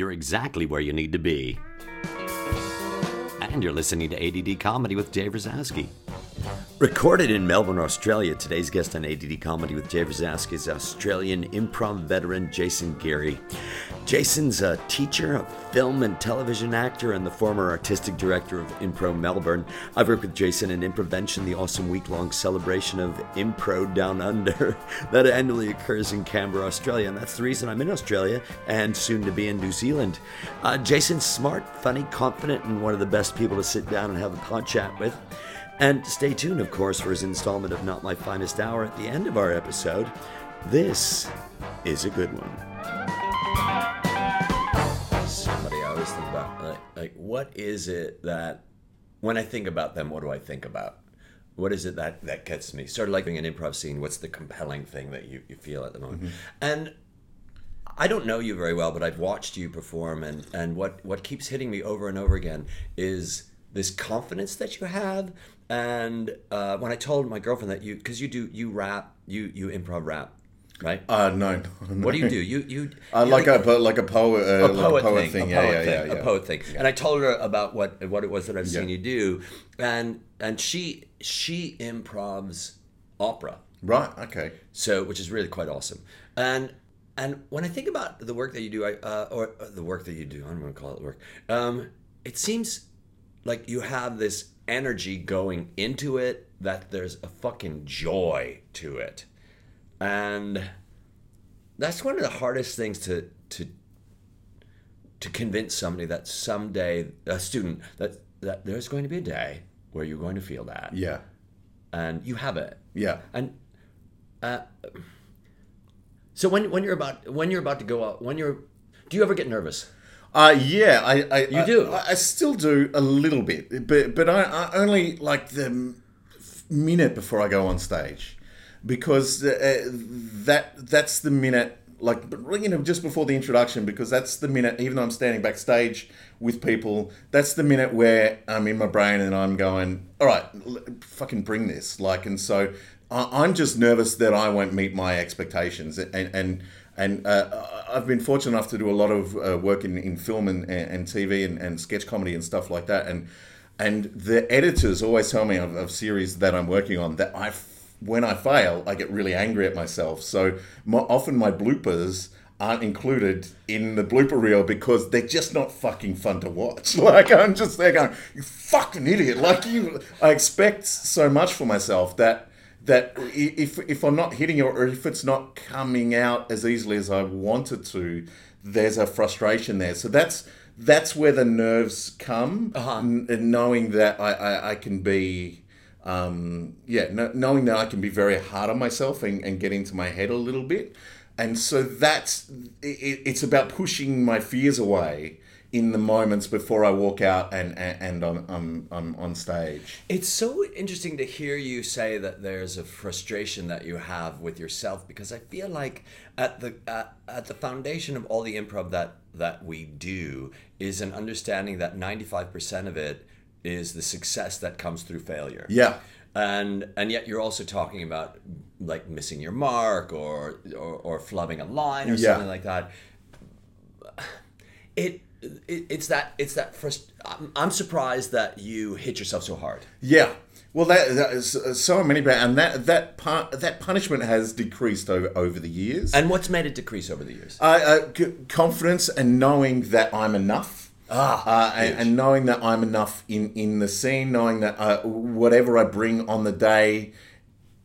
you're exactly where you need to be. And you're listening to ADD Comedy with Dave Razowsky. Recorded in Melbourne, Australia, today's guest on ADD Comedy with Dave Razowsky is Australian improv veteran Jason Geary. Jason's a teacher, a film and television actor, and the former artistic director of Impro Melbourne. I've worked with Jason in Improvention, the awesome week long celebration of Impro Down Under that annually occurs in Canberra, Australia. And that's the reason I'm in Australia and soon to be in New Zealand. Uh, Jason's smart, funny, confident, and one of the best people to sit down and have a pod chat with. And stay tuned, of course, for his installment of Not My Finest Hour at the end of our episode. This is a good one. Like, what is it that, when I think about them, what do I think about? What is it that, that gets me? Sort of like being an improv scene, what's the compelling thing that you, you feel at the moment? And I don't know you very well, but I've watched you perform, and, and what, what keeps hitting me over and over again is this confidence that you have. And uh, when I told my girlfriend that you, because you do, you rap, you you improv rap, right? Uh, no. no. what do you do? You you Uh, like you- a like a poet, uh, a like poet, a poet thing, thing. a Yeah, poet yeah, thing, yeah, yeah. a poet thing. And I told her about what what it was that I've seen you do, and and she she improvs opera, Right. Okay. so which is really quite awesome. And and when I think about the work that you do, I uh, or uh, the work that you do, I don't want to call it work. Um, it seems like you have this energy going into it that there's a fucking joy to it, and that's one of the hardest things to to to convince somebody that someday a student that that there's going to be a day where you're going to feel that Yeah. and you have it Yeah. and uh, so when when you're about when you're about to go out when you're do you ever get nervous Uh, yeah, I, I You do? I, I still do a little bit, but but I, I only like the minute before I go on stage, because uh, that that's the minute, like you know, just before the introduction, because that's the minute. Even though I'm standing backstage with people, that's the minute where I'm in my brain and I'm going, all right, fucking bring this, like, and so I'm just nervous that I won't meet my expectations, and and and uh, I've been fortunate enough to do a lot of uh, work in, in film and, and TV and, and sketch comedy and stuff like that. And and the editors always tell me of, of series that I'm working on that I, when I fail, I get really angry at myself. So my, often my bloopers aren't included in the blooper reel because they're just not fucking fun to watch. Like I'm just there going, you fucking idiot. Like you, I expect so much for myself that that if if I'm not hitting it or if it's not coming out as easily as I wanted to, there's a frustration there. So that's that's where the nerves come, uh-huh. n- and knowing that I, I, I can be, um, yeah, kn- knowing that I can be very hard on myself and, and get into my head a little bit. And so that's it, it's about pushing my fears away in the moments before I walk out and and, and I'm, um, I'm um, I'm on stage. It's so interesting to hear you say that there's a frustration that you have with yourself because I feel like at the at, at the foundation of all the improv that that we do is an understanding that 95% of it is the success that comes through failure. Yeah. And and yet you're also talking about like missing your mark or or, or flubbing a line or Yeah. something like that. It, it it's that it's that first. I'm, I'm surprised that you hit yourself so hard. Yeah. Well, that, that is uh, so many, and that that part that punishment has decreased over over the years. And what's made it decrease over the years? uh, uh, c- confidence and knowing that I'm enough. Ah, uh, and, and knowing that I'm enough in, in the scene, knowing that uh, whatever I bring on the day,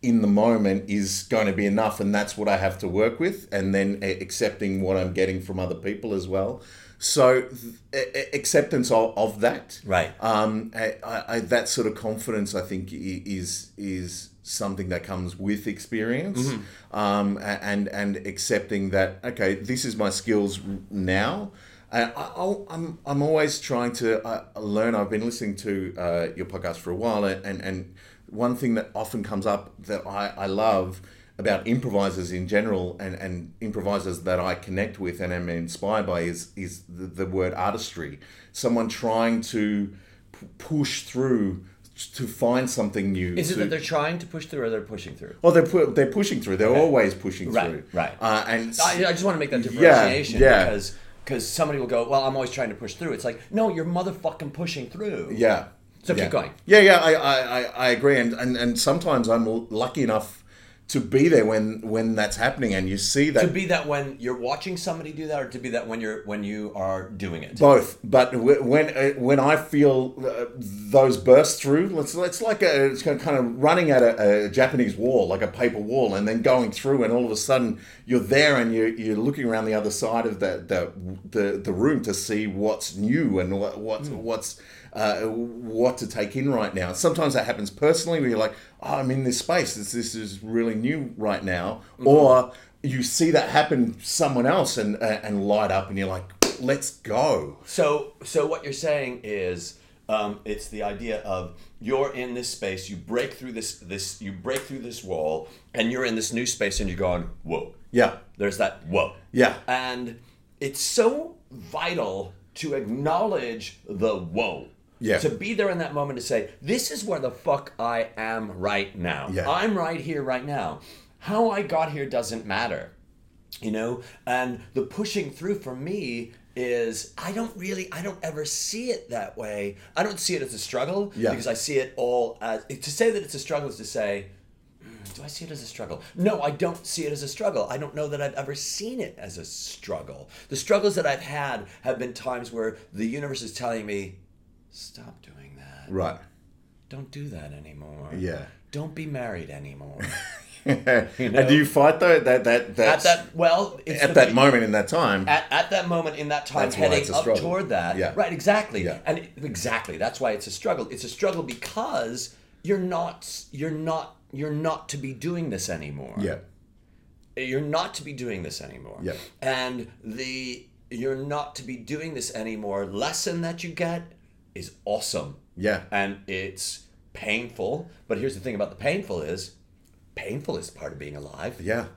in the moment, is going to be enough, and that's what I have to work with, and then accepting what I'm getting from other people as well. So th- a- a- acceptance of, of that, Right. Um, I, I, I- that sort of confidence, I think, is is something that comes with experience, um, and and accepting that okay, this is my skills now. I, I'll, I'm I'm always trying to uh, learn. I've been listening to uh, your podcast for a while, and and one thing that often comes up that I, I love about improvisers in general and, and improvisers that I connect with and am inspired by is is the, the word artistry. Someone trying to p- push through to find something new. Is it to- that they're trying to push through or they're pushing through? well, they're pu- they're pushing through. They're always pushing Right, through. right. Uh, and I, I just want to make that differentiation yeah. because because somebody will go, "Well, I'm always trying to push through." It's like, no, you're motherfucking pushing through. Yeah. So yeah. keep going. Yeah, yeah, I, I, I, I agree, and, and and sometimes I'm lucky enough to be there when when that's happening, and you see that To be that when you're watching somebody do that, or to be that when you're when you are doing it. both. But when uh, when I feel uh, those burst through, it's it's like a, it's kind of running at a, a Japanese wall, like a paper wall, and then going through, and all of a sudden you're there, and you're, you're looking around the other side of the the the, the room to see what's new and what what's what's uh, what to take in right now. Sometimes that happens personally, where you're like, oh, I'm in this space. This this is really new right now, or you see that happen someone else and uh, and light up, and you're like, let's go. So, so what you're saying is, um, it's the idea of you're in this space, you break through this this you break through this wall, and you're in this new space, and you're going, whoa. Yeah, There's that whoa. yeah, And it's so vital to acknowledge the whoa. Yeah. To be there in that moment to say, this is where the fuck I am right now. Yeah. I'm right here right now. How I got here doesn't matter. You know? And the pushing through for me is I don't really I don't ever see it that way. I don't see it as a struggle Yeah. because I see it all as to say that it's a struggle is to say hmm, do I see it as a struggle? No, I don't see it as a struggle. I don't know that I've ever seen it as a struggle. The struggles that I've had have been times where the universe is telling me, stop doing that. right. Don't do that anymore. Yeah. Don't be married anymore. And do you fight though that that at that, well, at that moment in that time? At, at that moment in that time, That's heading up struggle. toward that, Yeah. right? Exactly, Yeah. and it- exactly that's why it's a struggle. It's a struggle because you're not, you're not, you're not to be doing this anymore. yeah, you're not to be doing this anymore. Yeah. And the you're not to be doing this anymore lesson that you get is awesome. yeah, And it's painful. But here's the thing about the painful is painful is part of being alive. yeah.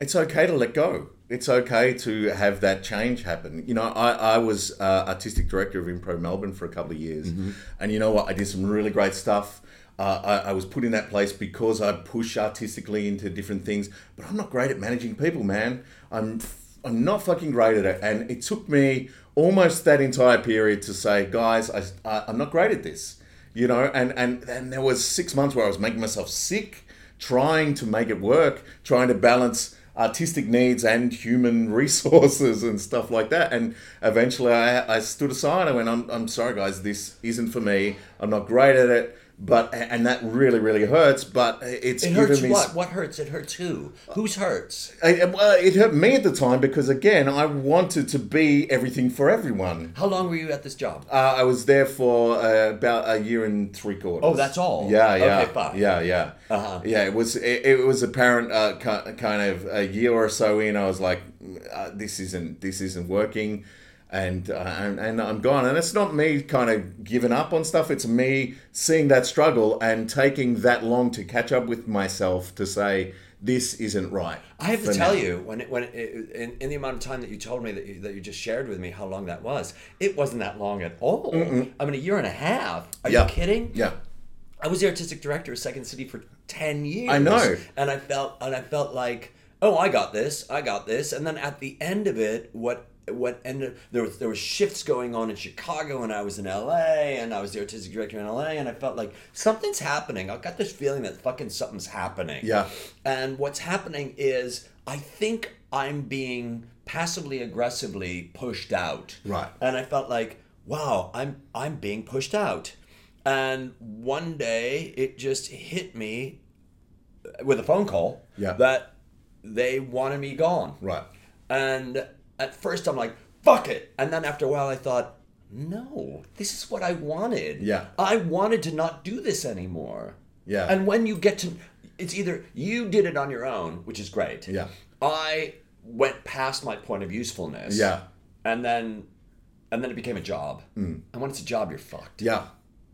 It's okay to let go. It's okay to have that change happen. You know, I, I was uh, artistic director of Impro Melbourne for a couple of years, and you know what? I did some really great stuff. Uh, I, I was put in that place because I push artistically into different things, but I'm not great at managing people, man. I'm I'm not fucking great at it, and it took me almost that entire period to say, guys, I, I, I'm not great at this, you know. And and and there was six months where I was making myself sick, trying to make it work, trying to balance artistic needs and human resources and stuff like that. And eventually, I, I stood aside. I went, I'm, I'm sorry, guys, this isn't for me. I'm not great at it. But and that really, really hurts. But it's It hurts me what? What hurts? It hurts who? Whose hurts? I- well, it hurt me at the time because again, I wanted to be everything for everyone. How long were you at this job? Uh, I was there for uh, about a year and three quarters. Oh, that's all? Yeah, yeah, Okay, yeah, yeah. Uh-huh. Yeah, it was. It, it was apparent, uh, kind of a year or so in. I was like, uh, this isn't this isn't working, and, uh, and and I'm gone. And it's not me kind of giving up on stuff. It's me seeing that struggle and taking that long to catch up with myself to say this isn't right. I have to tell now." you, when it, when it, in, in the amount of time that you told me that you, that you just shared with me how long that was, it wasn't that long at all. I mean, a year and a half. Are Yeah. you kidding? Yeah. I was the artistic director of Second City for ten years. I know. and I felt and I felt like, oh, I got this, I got this, and then at the end of it, what what and there was there was shifts going on in Chicago, and I was in L.A. and I was the artistic director in L.A. and I felt like something's happening. I got this feeling that fucking something's happening. Yeah. And what's happening is I think I'm being passively aggressively pushed out. Right. And I felt like, wow, I'm I'm being pushed out. And one day it just hit me with a phone call Yeah. that they wanted me gone. Right. And at first I'm like, fuck it. And then after a while I thought, no, this is what I wanted. Yeah. I wanted to not do this anymore. Yeah. And when you get to, it's either you did it on your own, which is great. Yeah. I went past my point of usefulness. Yeah. And then, and then it became a job. And when it's a job, you're fucked. Yeah.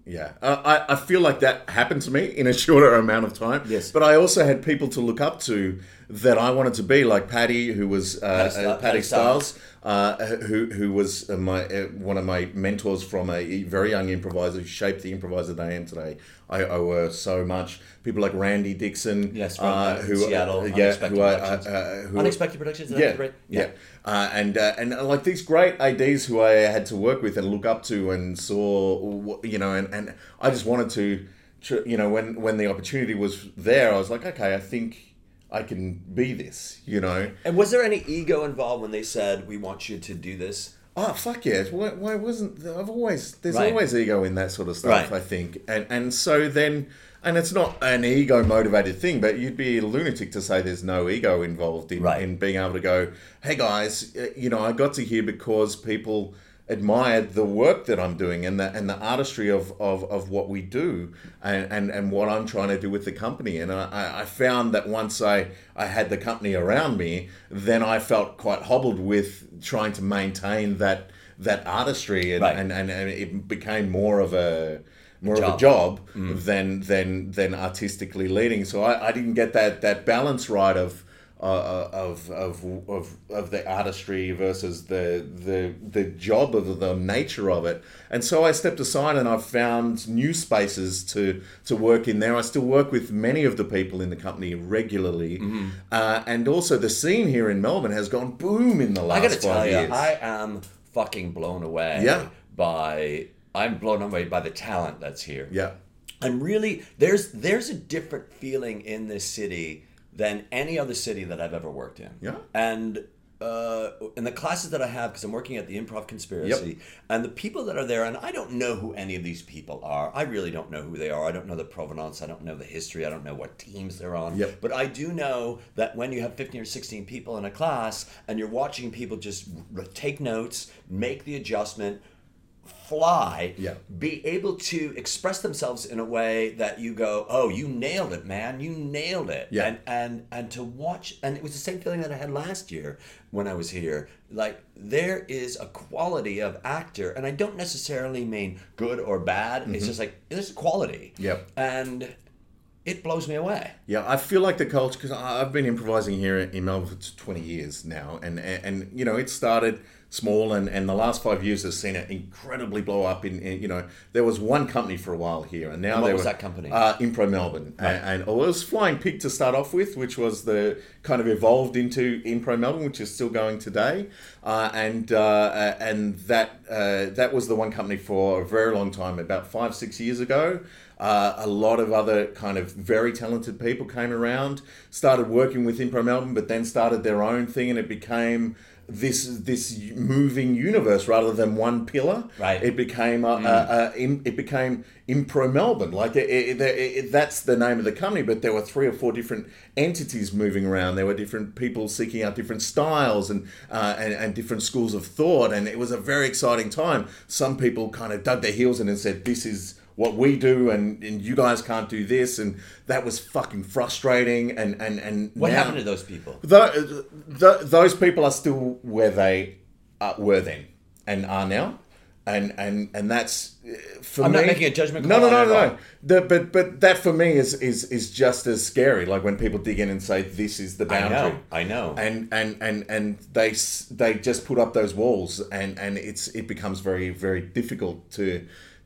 Yeah. Uh, I, I feel like that happened to me in a shorter amount of time. Yes. But I also had people to look up to that I wanted to be, like Patti, who was uh, Patti Stiles- uh, Patti Stiles. Uh, who who was uh, my uh, one of my mentors from a very young improviser who shaped the improviser that I am today. I owe her so much. People like Randy Dixon, Yes, from, uh, uh, who Seattle, yeah, Unexpected who Productions. who Unexpected Productions. Yeah, yeah, Uh, and uh, and like these great ads who I had to work with and look up to and saw, you know, and, and I just wanted to, you know, when when the opportunity was there, I was like, okay, I think I can be this, you know. And was there any ego involved when they said we want you to do this? Oh fuck yes! Why, why wasn't I've always there's Right. always ego in that sort of stuff. Right. I think, and and so then, and it's not an ego motivated thing, but you'd be a lunatic to say there's no ego involved in Right. in being able to go, hey guys, uh, you know, I got to here because people admired the work that I'm doing and the and the artistry of of, of what we do and, and and what I'm trying to do with the company. And I, I- found that once I I had the company around me, then I felt quite hobbled with trying to maintain that that artistry and, Right. and, and, and it became more of a more of a Job. job mm. than than than artistically leading. So I, I didn't get that that balance right of uh, of, of of of the artistry versus the the the job of the nature of it. And so I stepped aside and I've found new spaces to to work in there. I still work with many of the people in the company regularly, uh, and also the scene here in Melbourne has gone boom in the last. I gotta tell you. I am fucking blown away. Yeah. By I'm blown away by the talent that's here. yeah, I'm really there's there's a different feeling in this city than any other city that I've ever worked in. Yeah. And uh, in the classes that I have, because I'm working at the Improv Conspiracy, and the people that are there, and I don't know who any of these people are. I really don't know who they are. I don't know the provenance. I don't know the history. I don't know what teams they're on. Yep. But I do know that when you have 15 or 16 people in a class, and you're watching people just take notes, make the adjustment, fly, Yeah. be able to express themselves in a way that you go, "Oh, you nailed it, man! You nailed it!" Yeah. And and and to watch, and it was the same feeling that I had last year when I was here. Like there is a quality of actor, and I don't necessarily mean good or bad. It's just like there's quality. Mm-hmm. Yep. And it blows me away. Yeah, I feel like the culture because I've been improvising here in Melbourne for twenty years now, and and, and you know it started small, and, and the last five years has seen it incredibly blow up. In, in you know there was one company for a while here, and now And what there was were- that company? Uh, Impro Melbourne, and, and oh, it was Flying Pig to start off with, which was the kind of evolved into Impro Melbourne, which is still going today, uh, and uh, and that uh, that was the one company for a very long time, about five six years ago. Uh, a lot of other kind of very talented people came around, started working with Impro Melbourne, but then started their own thing, and it became this this moving universe rather than one pillar. Right. It became a, a, a, im- it became Impro Melbourne. Like it, it, it- that's the name of the company, but there were three or four different entities moving around. There were different people seeking out different styles and uh, and, and different schools of thought, and it was a very exciting time. Some people kind of dug their heels in and said, "This is." What we do, and, and you guys can't do this, and that was fucking frustrating. And and and What now- happened to those people? Tho- th- those people are still where they uh, were then and are now, and and and that's uh, for me I'm me. not making a judgment No, call no, no, no. The, but but that for me is is is just as scary. Like when people dig in and say this is the boundary I know. I know. And and and and they they just put up those walls, and and it's it becomes very very difficult to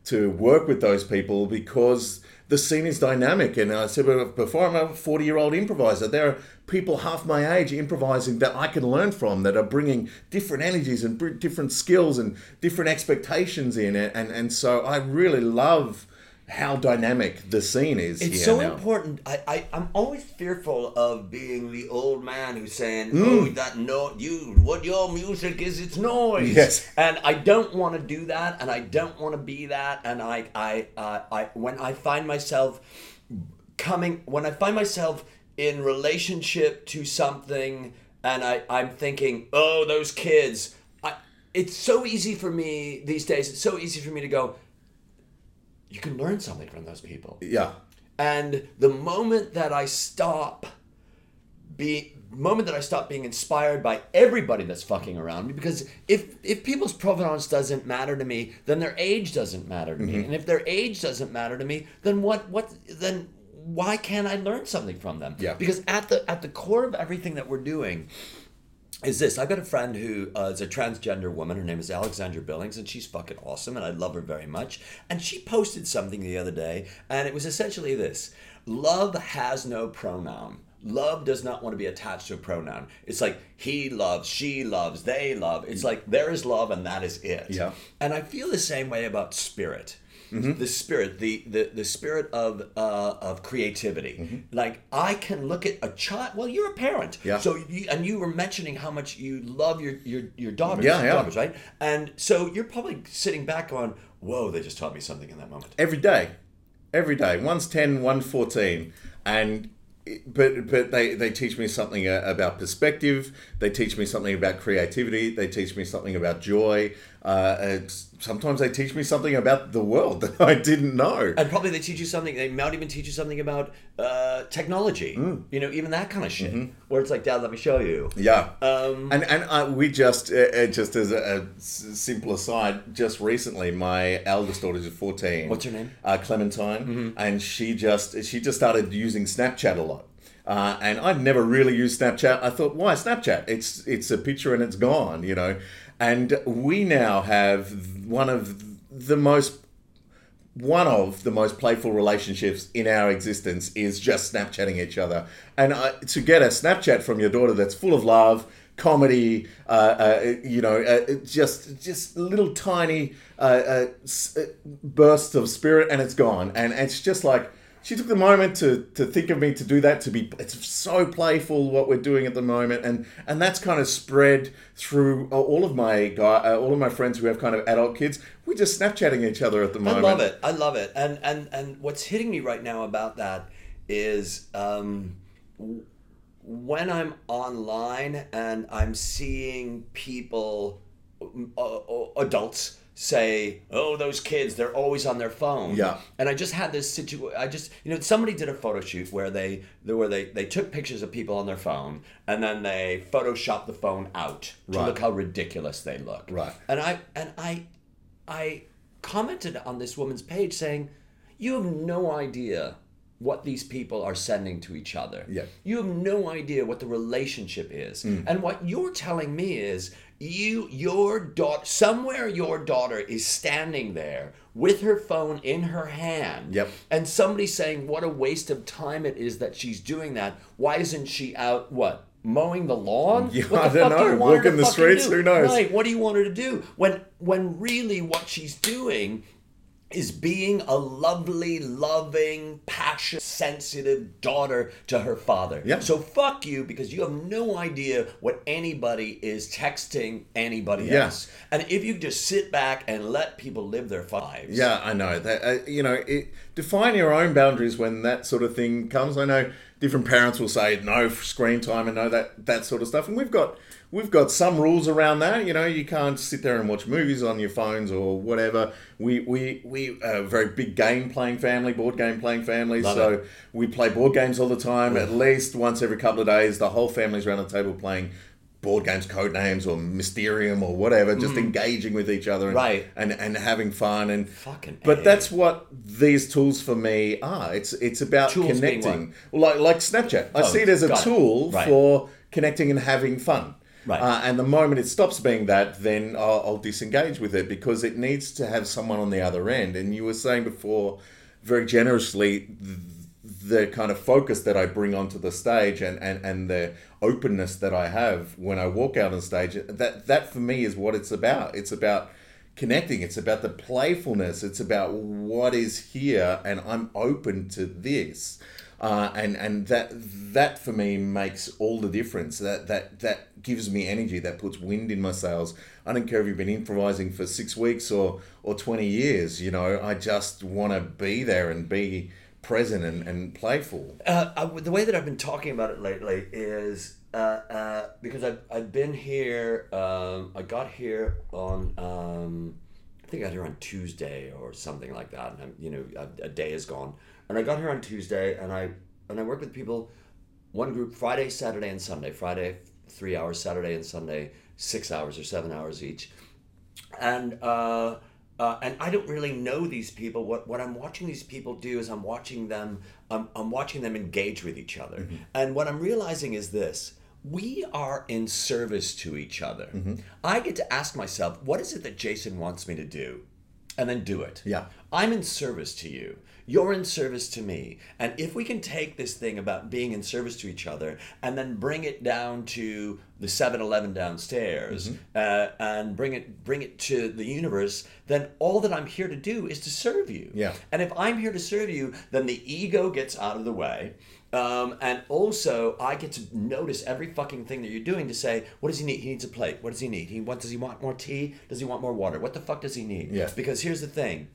to work with those people because the scene is dynamic. And I said before, I'm a 40 year old improviser. There are people half my age improvising that I can learn from that are bringing different energies and different skills and different expectations in it. And and so I really love how dynamic the scene is. It's here so now. important. I, I I'm always fearful of being the old man who's saying, Mm. "Oh, that no, you what your music is, it's noise." Yes. And I don't want to do that, and I don't want to be that, and I I uh, I when I find myself coming when I find myself in relationship to something, and I I'm thinking, "Oh, those kids." I, it's so easy for me these days. It's so easy for me to go. You can learn something from those people. Yeah. And the moment that I stop be moment that I stop being inspired by everybody that's fucking around me because if if people's provenance doesn't matter to me, then their age doesn't matter to me. Mm-hmm. And if their age doesn't matter to me, then what what then why can't I learn something from them? Yeah. Because at the at the core of everything that we're doing is this. I've got a friend who uh, is a transgender woman. Her name is Alexandra Billings, and she's fucking awesome, and I love her very much. And she posted something the other day, and it was essentially this Love has no pronoun. Love does not want to be attached to a pronoun. It's like he loves, she loves, they love. It's like there is love, and that is it. Yeah. And I feel the same way about spirit. The spirit, the, the the spirit of uh, of creativity. Like I can look at a child. Well, you're a parent, Yeah. So you, and you were mentioning how much you love your your your daughters, Yeah, yeah. daughters, right? And so you're probably sitting back on, whoa, they just taught me something in that moment. every day, every day. One's 10, one's 14. And but but they, they teach me something uh, about perspective. They teach me something about creativity. They teach me something about joy. Uh, sometimes they teach me something about the world that I didn't know. And probably they teach you something. They might even teach you something about uh, technology. Mm. You know, even that kind of shit. Mm-hmm. Where it's like, Dad, let me show you. Yeah. Um, and and uh, we just uh, uh, just as a simple aside, just recently, my eldest daughter is fourteen. What's her name? Uh, Clementine, and she just she just started using Snapchat a lot. Uh, and I'd never really used Snapchat. I thought, why Snapchat? It's it's a picture and it's gone, you know. And we now have one of the most one of the most playful relationships in our existence is just Snapchatting each other. And uh, to get a Snapchat from your daughter that's full of love, comedy, uh, uh, you know, uh, just just little tiny uh, uh, bursts of spirit, and it's gone. And it's just like she took the moment to to think of me to do that. To be, it's so playful what we're doing at the moment, and and that's kind of spread through all of my guy, uh, all of my friends who have kind of adult kids. We're just Snapchatting each other at the moment I love it. I love it. And and and what's hitting me right now about that is um, when I'm online and I'm seeing people, uh, uh, adults say, "Oh, those kids, they're always on their phone." Yeah. And I just had this situation. I just, you know, somebody did a photo shoot where they, where they, they took pictures of people on their phone and then they photoshopped the phone out to Right. look how ridiculous they look. Right. And I, and I, I commented on this woman's page saying, "You have no idea what these people are sending to each other. Yeah. You have no idea what the relationship is. Mm. And what you're telling me is you your daughter somewhere your daughter is standing there with her phone in her hand. Yep. And somebody saying what a waste of time it is that she's doing that. Why isn't she out what? Mowing the lawn? Yeah, What the I don't fuck do you know. Walking the streets? do? Who knows? Right. What do you want her to do? When when really what she's doing is being a lovely, loving, passionate, sensitive daughter to her father. Yeah. So fuck you because you have no idea what anybody is texting anybody Yeah. else. And if you just sit back and let people live their lives. Yeah, I know that. Uh, you know, it, define your own boundaries when that sort of thing comes. I know different parents will say no screen time and no that that sort of stuff, and we've got we've got some rules around that. You know, you can't sit there and watch movies on your phones or whatever. We we we are a very big game playing family, board game playing family. Love so it. we play board games all the time. At least once every couple of days, the whole family's around the table playing. Board games, code names, or Mysterium, or whatever, just engaging with each other, and, Mm. Right. and and having fun, and Fucking but that's what these tools for me are. It's it's about Tools connecting, like like Snapchat. I Oh, see it as a tool Right. for connecting and having fun. Right. Uh, and the moment it stops being that, then I'll, I'll disengage with it because it needs to have someone on the other end. And you were saying before, very generously, the kind of focus that I bring onto the stage and, and, and the openness that I have when I walk out on stage, that that for me is what it's about. It's about connecting. It's about the playfulness. It's about what is here, and I'm open to this. Uh, and and that that for me makes all the difference. That that that gives me energy. That puts wind in my sails. I don't care if you've been improvising for six weeks or or twenty years. You know, I just want to be there and be present and, and playful. Uh, I, the way that I've been talking about it lately is uh, uh, because I've, I've been here. Um, I got here on. Um, I think I got here on Tuesday or something like that. And I'm, you know, a, a day is gone, and I got here on Tuesday, and I and I work with people. One group Friday, Saturday, and Sunday. Friday three hours, Saturday and Sunday six hours or seven hours each, and uh, uh, and I don't really know these people. What what I'm watching these people do is I'm watching them. I'm, I'm watching them engage with each other, Mm-hmm. and what I'm realizing is this: we are in service to each other. Mm-hmm. I get to ask myself, what is it that Jason wants me to do, and then do it. Yeah. I'm in service to you. You're in service to me. And if we can take this thing about being in service to each other and then bring it down to the 7-Eleven downstairs Mm-hmm. uh, and bring it bring it to the universe, then all that I'm here to do is to serve you. Yeah. And if I'm here to serve you, then the ego gets out of the way. Um, and also, I get to notice every fucking thing that you're doing to say, what does he need? He needs a plate. What does he need? He what does he want? More tea? Does he want more water? What the fuck does he need? Yeah. Because here's the thing,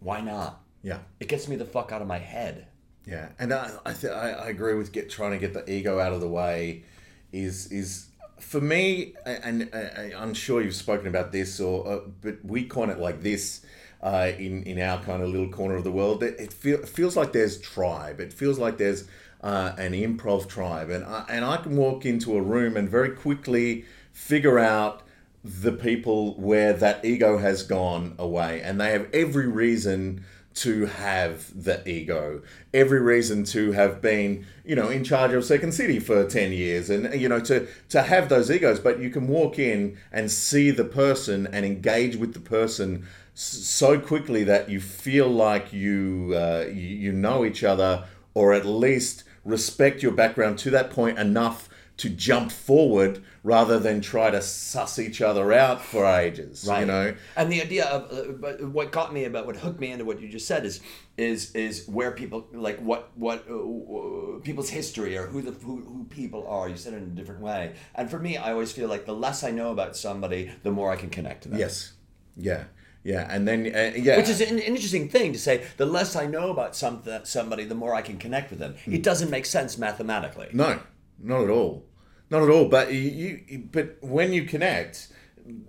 why not? Yeah. It gets me the fuck out of my head. Yeah, and I I, th- I agree with get trying to get the ego out of the way is is for me and, I'm sure you've spoken about this or uh, but we coin it like this uh, in in our kind of little corner of the world. It, it, feel, it feels like there's tribe. It feels like there's uh, an improv tribe, and I, and I can walk into a room and very quickly figure out the people where that ego has gone away. And they have every reason to have the ego. Every reason to have been you know in charge of second city for 10 years and you know to to have those egos. But you can walk in and see the person and engage with the person so quickly that you feel like you uh, you, you know each other or at least respect your background to that point enough to jump forward rather than try to suss each other out for ages. right. You know, And the idea of uh, but what got me about what hooked me into what you just said is is is where people like what what uh, people's history or who the who, who people are. You said it in a different way. And for me, I always feel like the less I know about somebody, the more I can connect to them. yes, yeah, yeah, and then uh, yeah, Which is an interesting thing to say. The less I know about something, somebody, the more I can connect with them. It doesn't make sense mathematically. no, not at all, not at all. But you, you but when you connect.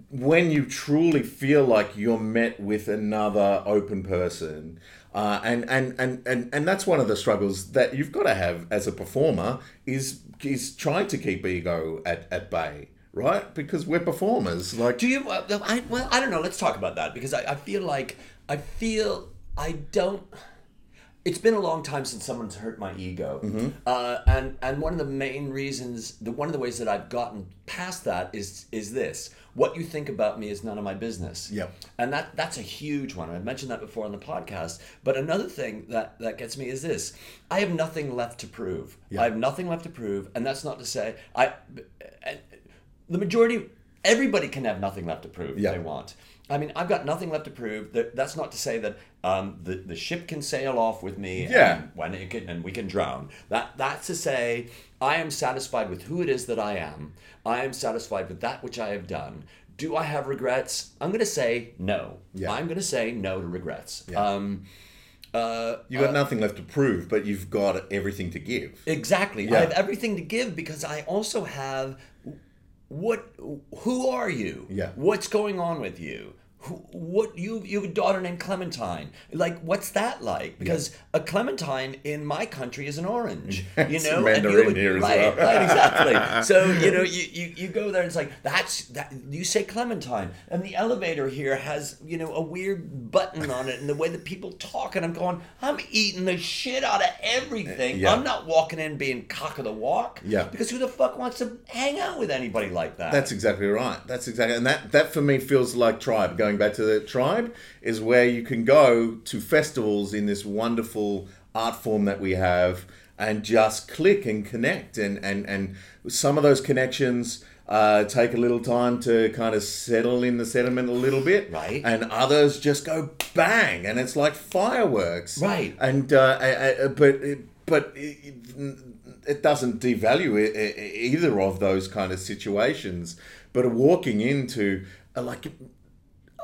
When you truly feel like you're met with another open person, uh, and, and, and, and, and that's one of the struggles that you've got to have as a performer is is trying to keep ego at, at bay, right? Because we're performers. Like Do you? Uh, I, well, I don't know. Let's talk about that because I, I feel like I feel I don't. It's been a long time since someone's hurt my ego, uh, and and one of the main reasons, the one of the ways that I've gotten past that is is this: what you think about me is none of my business. Yep. And that that's a huge one. I've mentioned that before on the podcast. But another thing that that gets me is this: I have nothing left to prove. I have nothing left to prove, and that's not to say I. And the majority, everybody can have nothing left to prove Yeah. if they want. I mean, I've got nothing left to prove. That that's not to say that um, the the ship can sail off with me. Yeah. And when it can, and we can drown. That that's to say, I am satisfied with who it is that I am. I am satisfied with that which I have done. Do I have regrets? I'm going to say no. Yeah. I'm going to say no to regrets. Yeah. Um, uh, You've got nothing left to prove, but you've got everything to give. Exactly. Yeah. I have everything to give because I also have what who are you? Yeah. What's going on with you? Who, what you you have a daughter named Clementine. Like what's that like? Because a clementine in my country is an orange. You know, Mandarin and you here as right, well. right, exactly. So you know, you, you you go there and it's like that's that you say Clementine, and the elevator here has you know a weird button on it, and the way that people talk, and I'm going, I'm eating the shit out of everything. Yeah. I'm not walking in being cock of the walk. Yeah. Because who the fuck wants to hang out with anybody like that? That's exactly right. That's exactly, and that that for me feels like tribe. Going back to the tribe is where you can go to festivals in this wonderful art form that we have, and just click and connect, and and and some of those connections. Uh, take a little time to kind of settle in the sediment a little bit, Right. And others just go bang, and it's like fireworks, Right. And uh, I- I- but but it, it doesn't devalue either of those kind of situations. But walking into uh, like,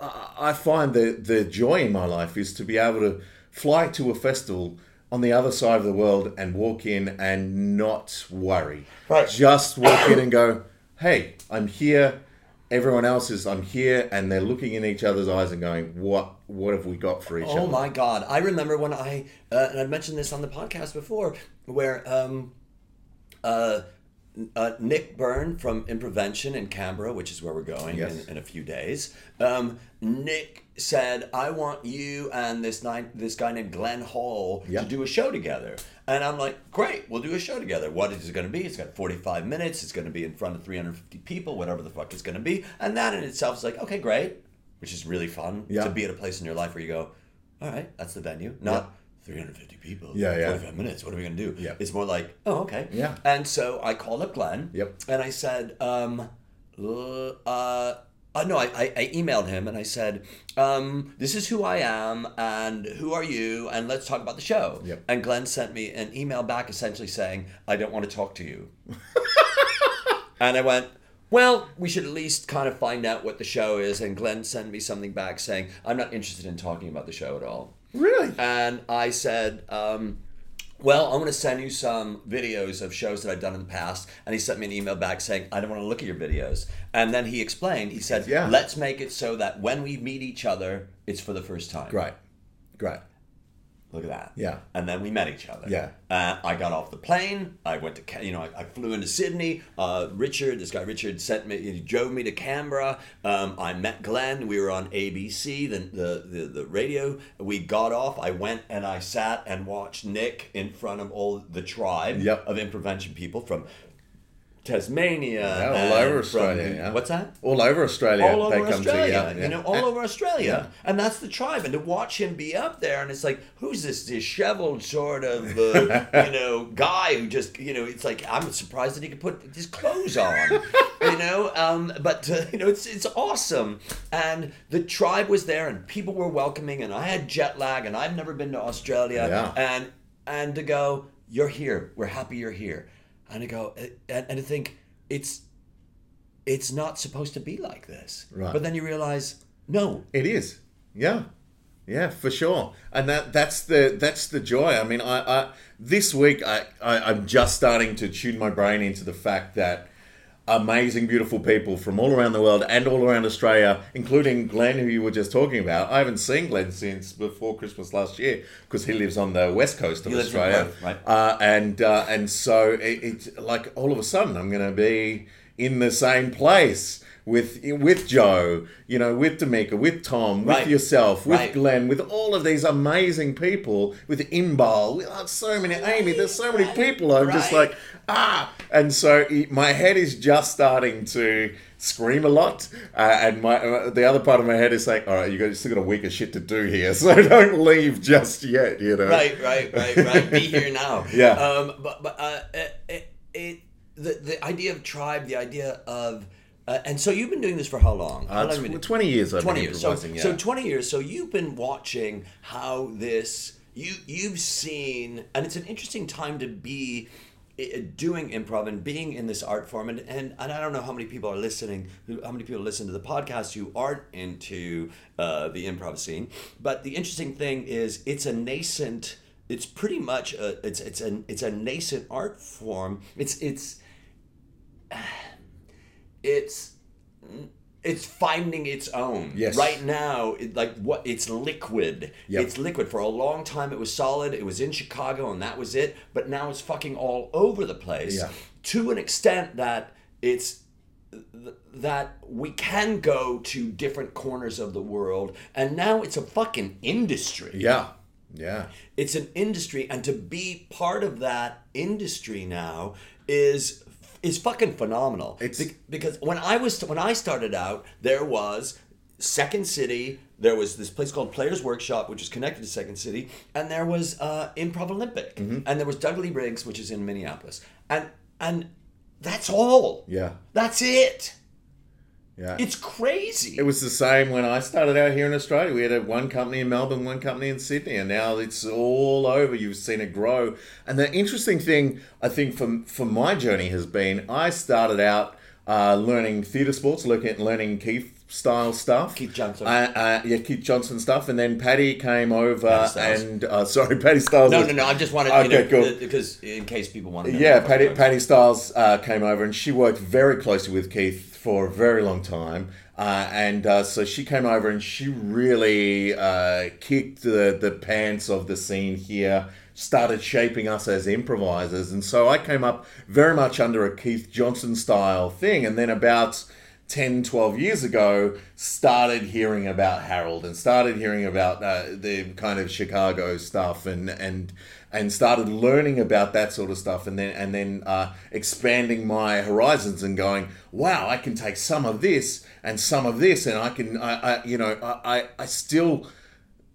I I find the the joy in my life is to be able to fly to a festival on the other side of the world and walk in and not worry. Right. Just walk in and go, hey, I'm here. Everyone else is I'm here, and they're looking in each other's eyes and going, what what have we got for each Oh other? Oh my god! I remember when I uh, and I mentioned this on the podcast before, where um, uh, uh, Nick Byrne from Improvention in Canberra, which is where we're going Yes. in, in a few days. Um, Nick said, "I want you and this nine, this guy named Glenn Hall Yeah. to do a show together." And I'm like, "Great, we'll do a show together. What is it going to be? It's got 45 minutes. It's going to be in front of 350 people, whatever the fuck it's going to be." And that in itself is like, "Okay, great," which is really fun Yeah. to be at a place in your life where you go, "All right, that's the venue." Not 350 people. Yeah, yeah. 45 minutes. What are we going to do? Yeah. It's more like, "Oh, okay." Yeah. And so I called up Glenn. Yep. And I said, um, uh, uh, no, I, I, I emailed him and I said, um, this is who I am and who are you and let's talk about the show. Yep. And Glenn sent me an email back essentially saying, I don't want to talk to you. and I went, well, we should at least kind of find out what the show is. And Glenn sent me something back saying, I'm not interested in talking about the show at all. Really? And I said, um, well, I'm going to send you some videos of shows that I've done in the past. And he sent me an email back saying, I don't want to look at your videos. And then he explained, he said, Yeah. let's make it so that when we meet each other, it's for the first time. Great. Great. Look at that. Yeah. And then we met each other. Yeah. Uh, I got off the plane. I went to, you know, I, I flew into Sydney. Uh, Richard, this guy Richard, sent me, he drove me to Canberra. Um, I met Glenn. We were on ABC, the, the, the, the radio. We got off. I went and I sat and watched Nick in front of all the tribe Yep. of Improvention people from Tasmania. Yeah, all over from- Australia. yeah. What's that? All over Australia. all they over come Australia, to you. you know, all And- over Australia, Yeah. and that's the tribe. And to watch him be up there, and it's like, who's this disheveled sort of, uh, you know, guy who just, you know, it's like I'm surprised that he could put his clothes on, you know. Um, but uh, you know, it's it's awesome, and the tribe was there, and people were welcoming, and I had jet lag, and I've never been to Australia, Yeah. and and to go, you're here, we're happy you're here, and to go, eh, and, and to think it's it's not supposed to be like this. Right. But then you realize, no, It is. Yeah. Yeah, for sure. And that that's the that's the joy. I mean, I, I this week I, I I'm just starting to tune my brain into the fact that amazing, beautiful people from all around the world and all around Australia, including Glenn, who you were just talking about. I haven't seen Glenn since before Christmas last year because he lives on the west coast of He Australia, Perth, right. Uh, and uh, and so it, it's like all of a sudden I'm going to be in the same place. With with Joe, you know, with D'Amica, with Tom, with Right. yourself, with Right. Glenn, with all of these amazing people, with with oh, so many Amy, there's so many people. I'm just like ah, and so my head is just starting to scream a lot, uh, and my uh, the other part of my head is like, all right, you got still got a week of shit to do here, so don't leave just yet, you know. right, right, right, right. Be here now. Yeah. Um, but but uh, it, it, it the the idea of tribe, the idea of uh, and so you've been doing this for how long? How Uh, long tw- been- Twenty years. I've 20 been years. So, yeah. so 20 years. So you've been watching how this you you've seen and it's an interesting time to be eh, doing improv and being in this art form and, and and I don't know how many people are listening how many people listen to the podcast who aren't into uh, the improv scene but the interesting thing is it's a nascent it's pretty much a, it's it's an it's a nascent art form it's it's it's it's finding its own. Yes. Right now, it, like what it's liquid. Yep. It's liquid. For a long time, it was solid. It was in Chicago, and that was it. But now it's fucking all over the place. Yeah. To an extent that it's th- that we can go to different corners of the world, and now it's a fucking industry yeah, yeah, it's an industry and to be part of that industry now is is fucking phenomenal. It's- Be- because when i was when i started out there was second city there was this place called players workshop which is connected to second city and there was uh, improv olympic. Mm-hmm. and there was Dudley Riggs which is in minneapolis. And and that's all. Yeah, that's it yeah. it's crazy It was the same when I started out here in Australia. We had a, one company in Melbourne, one company in Sydney, and now it's all over. You've seen it grow. And the interesting thing, I think, from from my journey has been I started out uh, learning theatre sports, looking at learning Keith style stuff. Keith Johnstone. Uh, uh, yeah, Keith Johnstone stuff. And then Patti came over Stiles. and uh, sorry, Patti Stiles. no was- no no i just wanted Okay, you know cool. because in case people want to know Yeah, Patti. Patti Stiles uh, came over and she worked very closely with Keith for a very long time. Uh, and uh, so she came over and she really uh, kicked the, the pants of the scene here. started shaping us as improvisers. And so I came up very much under a Keith Johnstone style thing. And then about 10, 12 years ago, started hearing about Harold and started hearing about uh, the kind of Chicago stuff and, and, and started learning about that sort of stuff and then and then uh, expanding my horizons and going wow I can take some of this and some of this and I can I, I you know I, I still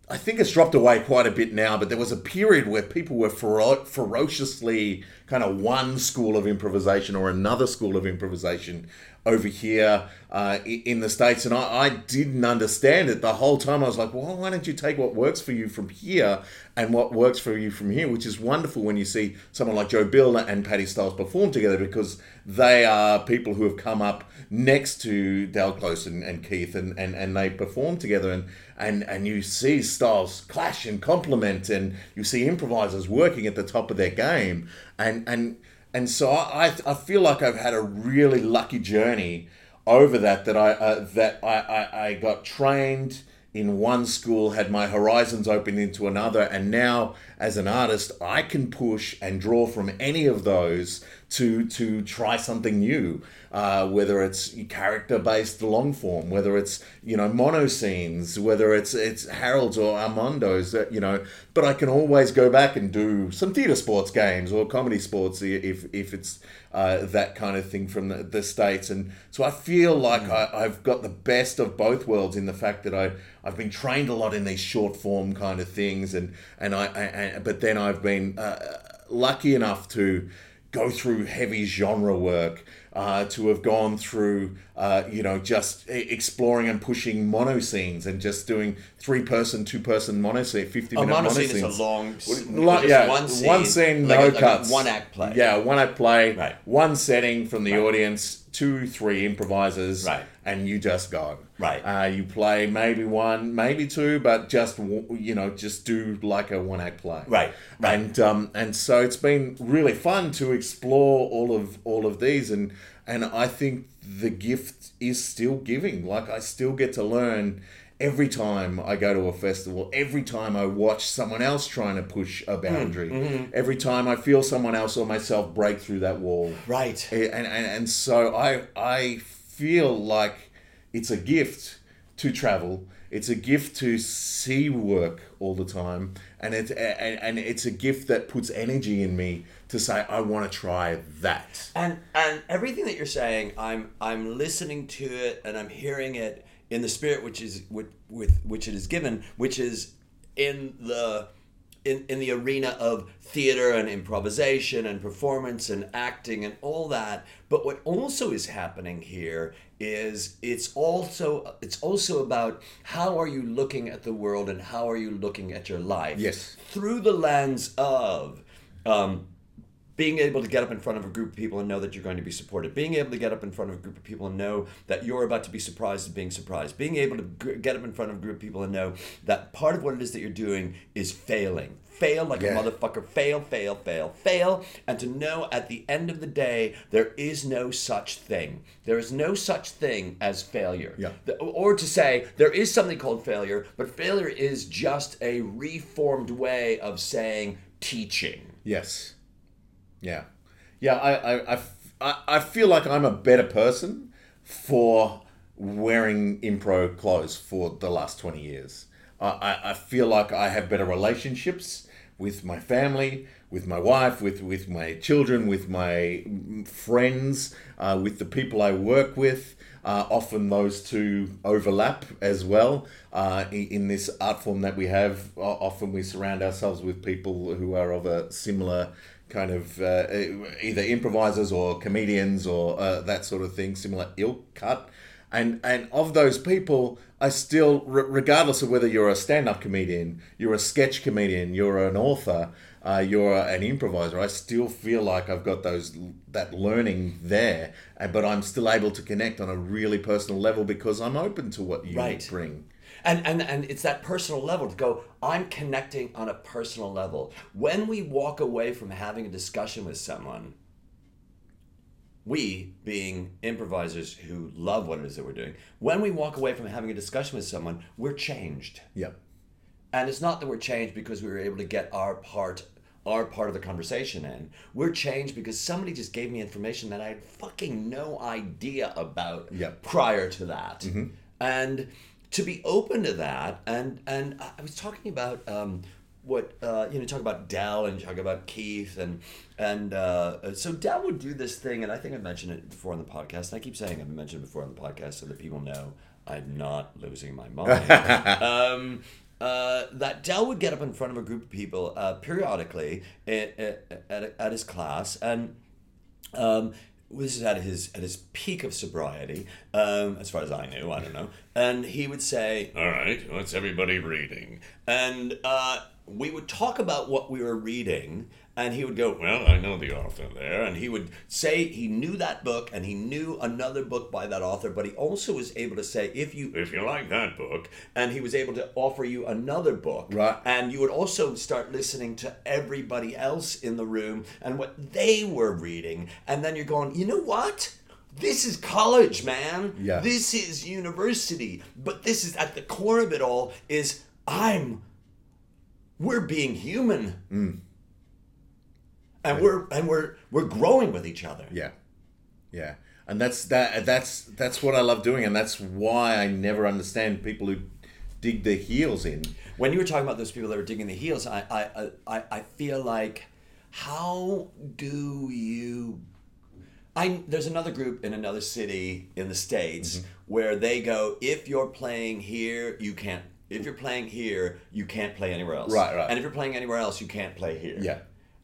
I think it's dropped away quite a bit now, but there was a period where people were fero- ferociously kind of one school of improvisation or another school of improvisation over here uh, in the States. And I, I, didn't understand it the whole time. I was like, well, why don't you take what works for you from here and what works for you from here? Which is wonderful when you see someone like Joe Bill and Patti Stiles perform together because they are people who have come up next to Del Close and, and Keith and, and, and they perform together. And, and, and you see styles clash and complement and you see improvisers working at the top of their game. And, and and so I, I feel like I've had a really lucky journey over that that I uh, that I, I, I got trained in one school, had my horizons opened into another, and now as an artist, I can push and draw from any of those to to try something new. Uh, whether it's character based long form, whether it's you know mono scenes, whether it's it's Harold's or Armando's, uh, you know. But I can always go back and do some theatre sports games or comedy sports if if it's uh, that kind of thing from the, the states. And so I feel like mm. I, I've got the best of both worlds in the fact that I I've been trained a lot in these short form kind of things, and and I, I but then I've been uh, lucky enough to go through heavy genre work, uh, to have gone through, uh, you know, just exploring and pushing mono scenes and just doing three person, two person mono scene, 50 minute mono, mono scene is a long, long yeah, one scene, one scene like no a, cuts. One act play. Yeah, one act play, right. one setting from the right. audience, two, three improvisers, right. and you just go. Right. Uh, you play maybe one, maybe two, but just you know, just do like a one act play. Right. Right. And um, and so it's been really fun to explore all of all of these, and and I think the gift is still giving. Like I still get to learn every time I go to a festival, every time I watch someone else trying to push a boundary, mm-hmm. every time I feel someone else or myself break through that wall. Right. And, and, and so I, I feel like it's a gift to travel. It's a gift to see work all the time, and it and, and it's a gift that puts energy in me to say I want to try that. And and everything that you're saying, I'm I'm listening to it and I'm hearing it in the spirit which is with, with which it is given, which is in the in, in the arena of theater and improvisation and performance and acting and all that. But what also is happening here is it's also it's also about how are you looking at the world and how are you looking at your life yes through the lens of um, being able to get up in front of a group of people and know that you're going to be supported being able to get up in front of a group of people and know that you're about to be surprised at being surprised being able to get up in front of a group of people and know that part of what it is that you're doing is failing. Fail like yeah. a motherfucker. Fail fail fail fail. And to know at the end of the day there is no such thing. There is no such thing as failure. Yeah. or to say there is something called failure but failure is just a reformed way of saying teaching. Yes yeah, yeah. I, I, I, I feel like I'm a better person for wearing impro clothes for the last twenty years. I, I feel like I have better relationships with my family, with my wife, with, with my children, with my friends, uh, with the people I work with. Uh, often those two overlap as well uh, in, this art form that we have. Often we surround ourselves with people who are of a similar kind of uh, either improvisers or comedians or uh, that sort of thing, similar ilk cut. And, and of those people, I still, regardless of whether you're a stand up comedian, you're a sketch comedian, you're an author, uh, you're an improviser, I still feel like I've got those that learning there, but I'm still able to connect on a really personal level because I'm open to what you right. bring and and and it's that personal level to go i'm connecting on a personal level when we walk away from having a discussion with someone we being improvisers who love what it is that we're doing when we walk away from having a discussion with someone we're changed yep and it's not that we're changed because we were able to get our part our part of the conversation in. We're changed because somebody just gave me information that I had fucking no idea about Yep. prior to that. Mm-hmm. And to be open to that, and and I was talking about um, what uh, you know, talk about Del and talk about Keith, and and uh, so Del would do this thing, and I think I mentioned it before on the podcast. And I keep saying I've mentioned it before on the podcast so that people know I'm not losing my mind. um, uh, that Del would get up in front of a group of people uh, periodically at, at, at, at his class and um, this is at his at his peak of sobriety, um, as far as I knew. I don't know. And he would say, "All right, what's everybody reading?" And uh, we would talk about what we were reading, and he would go, "Well, I know the author there," and he would say he knew that book and he knew another book by that author, but he also was able to say, "If you if you like that book," and he was able to offer you another book, Right. and you would also start listening to everybody else in the room and what they were reading. And then you're going, you know what? This is college, man. Yeah. This is university. But this is at the core of it all is I'm we're being human. Mm. And we're and we're we're growing with each other. Yeah, yeah, and that's that. That's that's what I love doing, and that's why I never understand people who dig their heels in. When you were talking about those people that were digging the heels, I I, I, I feel like how do you I there's another group in another city in the states Mm-hmm. where they go if you're playing here you can't if you're playing here you can't play anywhere else Right, right. and if you're playing anywhere else you can't play here Yeah.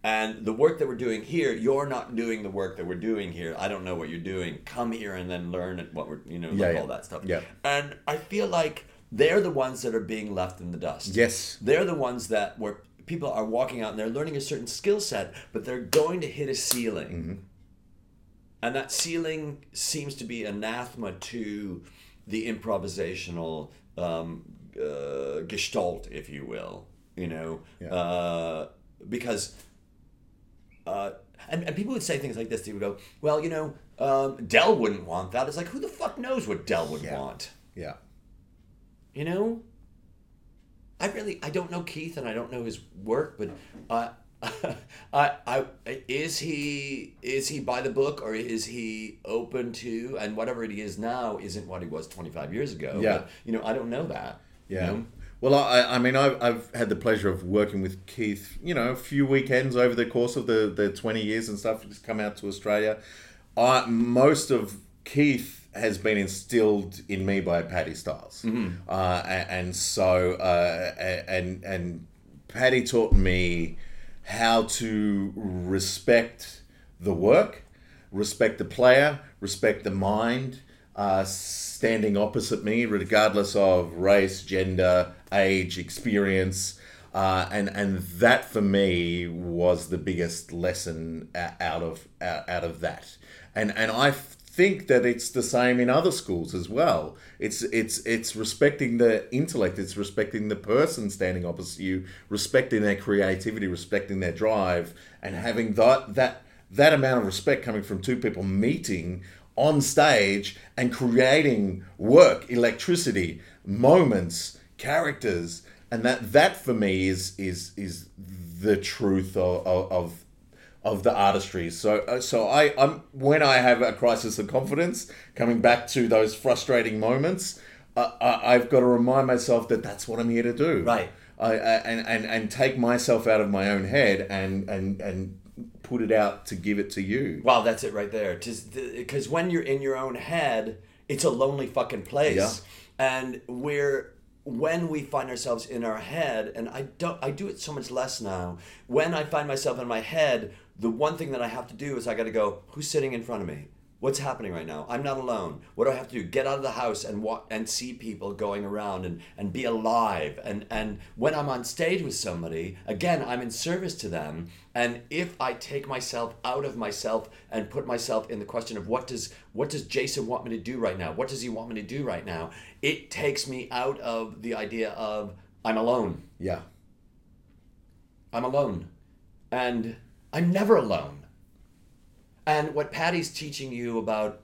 And the work that we're doing here you're not doing the work that we're doing here I don't know what you're doing come here and then learn it- what we're you know Yeah, like yeah. all that stuff Yeah. and I feel like they're the ones that are being left in the dust Yes. they're the ones that where people are walking out and they're learning a certain skill set, but they're going to hit a ceiling. Mm-hmm. And that ceiling seems to be anathema to the improvisational um, uh, gestalt, if you will. You know, Yeah. uh, because uh, and, and people would say things like this. They would go, "Well, you know, um, Del wouldn't want that." It's like, who the fuck knows what Del would Yeah. want? Yeah, You know, I really I don't know Keith and I don't know his work, but uh, I I is he is he by the book or is he open to and whatever he is now isn't what he was twenty five years ago. Yeah. But, you know I don't know that. you yeah. know? Well, I, I mean, I've, I've had the pleasure of working with Keith, you know, a few weekends over the course of the, the 20 years and stuff. He's come out to Australia. I, most of Keith has been instilled in me by Patti Stiles. Uh, a- and, so, uh, and, and Paddy taught me how to respect the work, respect the player, respect the mind, uh, standing opposite me, regardless of race, gender, age, experience. Uh, and and that for me was the biggest lesson out of out, of that. And and I think that it's the same in other schools as well. It's it's it's respecting the intellect, it's respecting the person standing opposite you, respecting their creativity, respecting their drive, and having that that that amount of respect coming from two people meeting on stage and creating work, electricity, moments, characters, and that that for me is is is the truth of of, of the artistry. So uh, so I I'm when I have a crisis of confidence, coming back to those frustrating moments, uh, I, I've got to remind myself that that's what I'm here to do. Right. I, I and, and and take myself out of my own head and and and put it out to give it to you. Wow, that's it right there. Because when you're in your own head, it's a lonely fucking place. Yeah. And we're when we find ourselves in our head, and I don't, I do it so much less now. When I find myself in my head, the one thing that I have to do is I got to go. Who's sitting in front of me? What's happening right now? I'm not alone. What do I have to do? Get out of the house and walk and see people going around and, and be alive. And and when I'm on stage with somebody, again, I'm in service to them. And if I take myself out of myself and put myself in the question of what does what does Jason want me to do right now? What does he want me to do right now? It takes me out of the idea of I'm alone. Yeah. I'm alone. And I'm never alone. And what Patti's teaching you about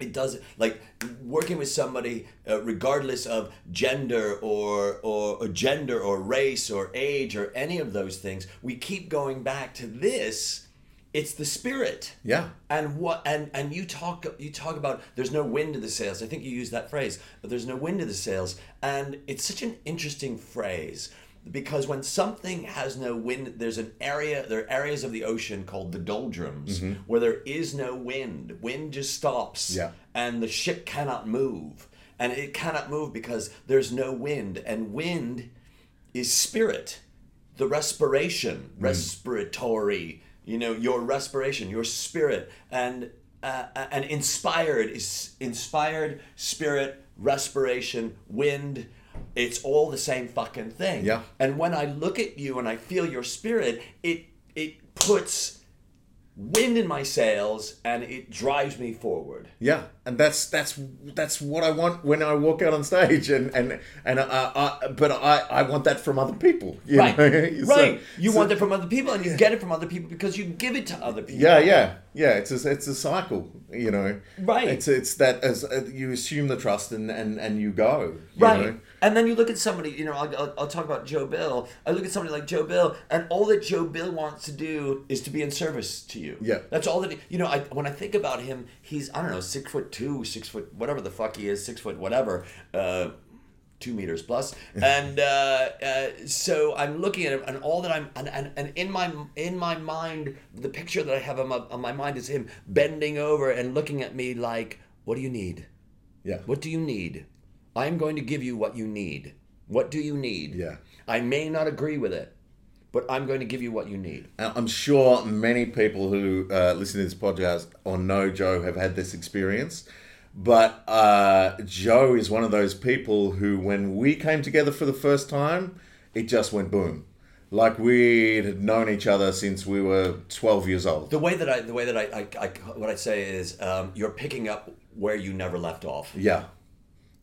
it does like working with somebody uh, regardless of gender or, or or gender or race or age or any of those things we keep going back to this it's the spirit. Yeah. and what and and you talk you talk about there's no wind in the sails. I think you use that phrase but there's no wind in the sails. And it's such an interesting phrase because when something has no wind there's an area there are areas of the ocean called the doldrums mm-hmm. where there is no wind. Wind just stops Yeah. and the ship cannot move. And it cannot move because there's no wind. And wind is spirit. The respiration mm. respiratory you know your respiration your spirit and uh, and inspired is inspired spirit respiration wind it's all the same fucking thing. Yeah. and when i look at you and i feel your spirit it it puts wind in my sails and it drives me forward. Yeah, and that's that's that's what I want when I walk out on stage, and and and I, I but I I want that from other people. you right? So- right you so- want it from other people and you get it from other people because you give it to other people Yeah, yeah, yeah. It's a it's a cycle, you know. Right. It's it's that as uh, you assume the trust and and and you go. you Right. know? And then you look at somebody, you know, I'll, I'll, I'll talk about Joe Bill. I look at somebody like Joe Bill, and all that Joe Bill wants to do is to be in service to you. Yeah. That's all that, he, you know, I, when I think about him, he's, I don't know, six foot two, six foot, whatever the fuck he is, six foot whatever, uh, two meters plus. And uh, uh, so I'm looking at him, and all that I'm, and, and, and in my in my mind, the picture that I have on my, on my mind is him bending over and looking at me like, what do you need? Yeah. What do you need? I'm going to give you what you need. What do you need? Yeah. I may not agree with it, but I'm going to give you what you need. I'm sure many people who uh, listen to this podcast or know Joe have had this experience. But uh, Joe is one of those people who, when we came together for the first time, it just went boom. Like we had known each other since we were 12 years old. The way that I, the way that I, I, I what I say is, um, you're picking up where you never left off. Yeah.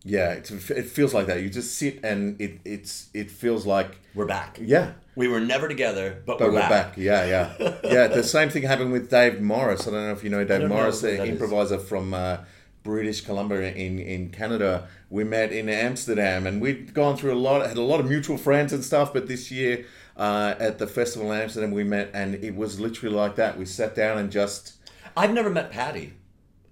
Yeah, it's, it feels like that. You just sit and it it's it feels like We're back. yeah, We were never together, but, but we're, we're back. Yeah, yeah, yeah. The same thing happened with Dave Morris. I don't know if you know Dave don't know Morris, the that is. improviser from uh, British Columbia in in Canada. We met in Amsterdam, and we'd gone through a lot, had a lot of mutual friends and stuff. But this year uh, at the festival in Amsterdam, we met, and it was literally like that. We sat down and just. I've never met Patti.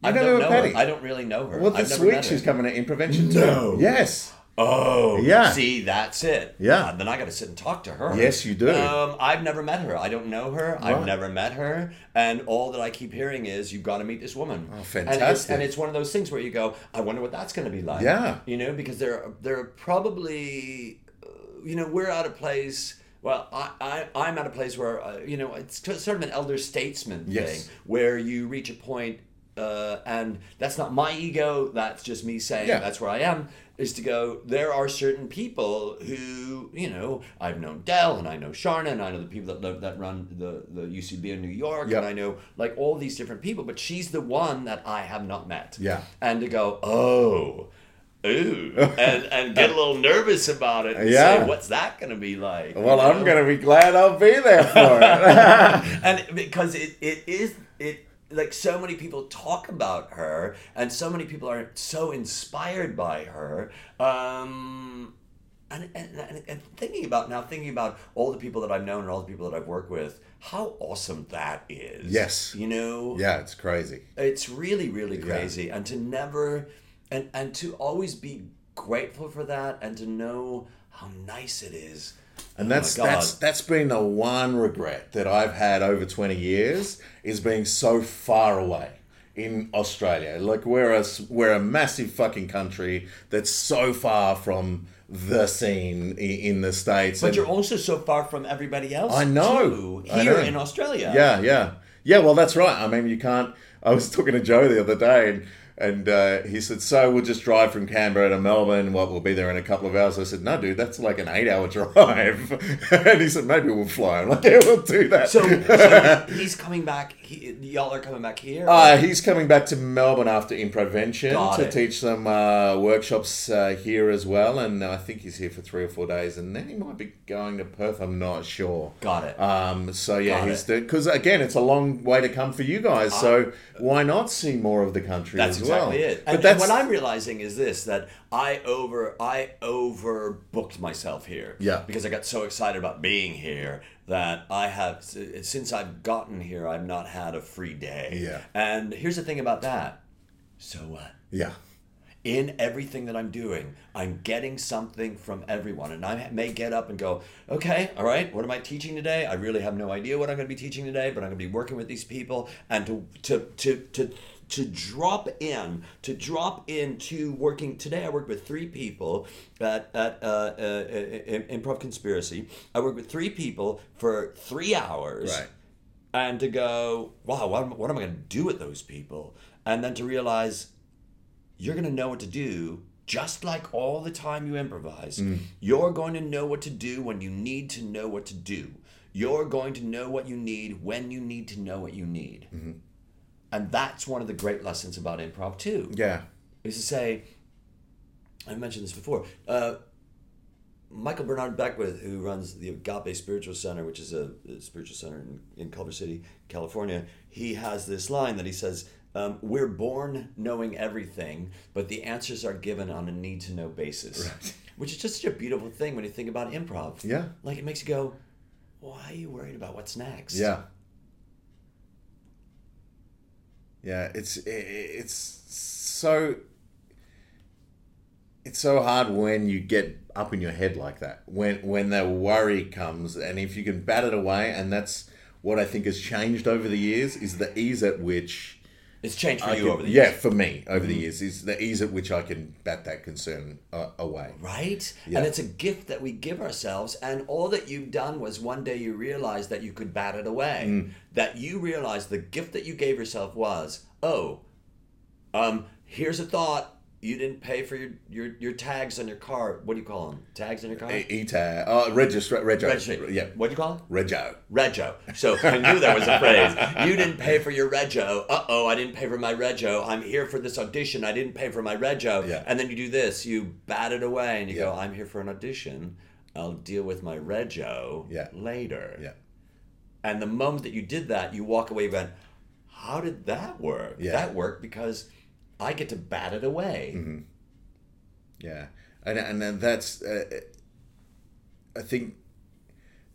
I've never don't met know Patti? her. I don't really know her. Well, I've this week she's coming to Improvention too. No. Yes. Oh, Yeah. See, that's it. Yeah. Uh, then I got to sit and talk to her. Yes, you do. Um, I've never met her. I don't know her. Right. I've never met her. And all that I keep hearing is, you've got to meet this woman. Oh, And it's, fantastic. and it's one of those things where you go, I wonder what that's going to be like. Yeah. You know, because there, there are probably, uh, you know, we're at a place. Well, I, I, I'm at a place where, uh, you know, it's sort of an elder statesman Yes. thing where you reach a point, uh, and that's not my ego, that's just me saying Yeah. that's where I am, is to go, there are certain people who, you know, I've known Del and I know Charna and I know the people that, live- that run the, the UCB in New York Yeah. and I know like all these different people, but she's the one that I have not met. Yeah. And to go, oh, ooh, and, and get a little nervous about it and Yeah. say, what's that going to be like? Well, you I'm going to be glad I'll be there for it. and because it, it is it like so many people talk about her and so many people are so inspired by her um and, and, and, and thinking about now thinking about all the people that i've known and all the people that i've worked with how awesome that is Yes. you know yeah, it's crazy. it's really really crazy and to never and and to always be grateful for that and to know how nice it is And Oh that's God. that's that's been the one regret that I've had over twenty years is being so far away in Australia. Like we're a we're a massive fucking country that's so far from the scene in the states. But and- you're also so far from everybody else. I know. too, I here know. in Australia. Yeah, yeah, yeah. Well, that's right. I mean, you can't. I was talking to Joe the other day, and and uh, he said, "So we'll just drive from Canberra to Melbourne. What we'll be there in a couple of hours." I said, "No, dude, that's like an eight-hour drive." and he said, "Maybe we'll fly." I'm like, "Yeah, we'll do that." So, so he's coming back. He, y'all are coming back here. Uh, he's coming back to Melbourne after Improvention Got to it. teach some uh, workshops uh, here as well, and I think he's here for three or four days, and then he might be going to Perth. I'm not sure. Got it. Um, so yeah, Got he's because again, it's a long way to come for you guys. So why not see more of the country That's as well. It. But And, that's and what I'm realizing is this: that I over I overbooked myself here. Yeah. Because I got so excited about being here that I have since I've gotten here, I've not had a free day. Yeah. And here's the thing about that. So what? yeah, in everything that I'm doing, I'm getting something from everyone. And I may get up and go, okay, all right, what am I teaching today? I really have no idea what I'm going to be teaching today, but I'm going to be working with these people and to to to to to drop in to drop into working today i worked with three people at, at uh, uh, uh, improv conspiracy i worked with three people for three hours Right. and to go wow what am, what am i going to do with those people and then to realize you're going to know what to do just like all the time you improvise. You're going to know what to do when you need to know what to do. You're going to know what you need when you need to know what you need. And that's one of the great lessons about improv, too. yeah, Is to say, I mentioned this before. Uh, Michael Bernard Beckwith, who runs the Agape Spiritual Center, which is a, a spiritual center in, in Culver City, California, he has this line that he says, um, We're born knowing everything, but the answers are given on a need to know basis. Right. Which is just such a beautiful thing when you think about improv. Yeah. Like it makes you go, Why are you worried about what's next? yeah, yeah. It's it's so it's so hard when you get up in your head like that. When when the worry comes, and if you can bat it away, and that's what I think has changed over the years is the ease at which It's changed for I you over the years. yeah for me over the years is the ease at which I can bat that concern uh, away. Right? Yeah. And it's a gift that we give ourselves. And all that you've done was one day you realized that you could bat it away. Mm. That you realized the gift that you gave yourself was, oh, um, here's a thought. You didn't pay for your, your, your tags on your car. What do you call them? Tags on your car? E- ETA, uh, registra, rego, Registry. yeah, What do you call it? rego. Rego. So I knew that was a phrase. You didn't pay for your rego. Uh oh, I didn't pay for my rego. I'm here for this audition. I didn't pay for my rego. Yeah. And then you do this. You bat it away and you go, I'm here for an audition. I'll deal with my rego Yeah. later. Yeah. And the moment that you did that, you walk away and going, How did that work? Yeah. That worked because I get to bat it away. Mm-hmm. Yeah, and and that's uh, I think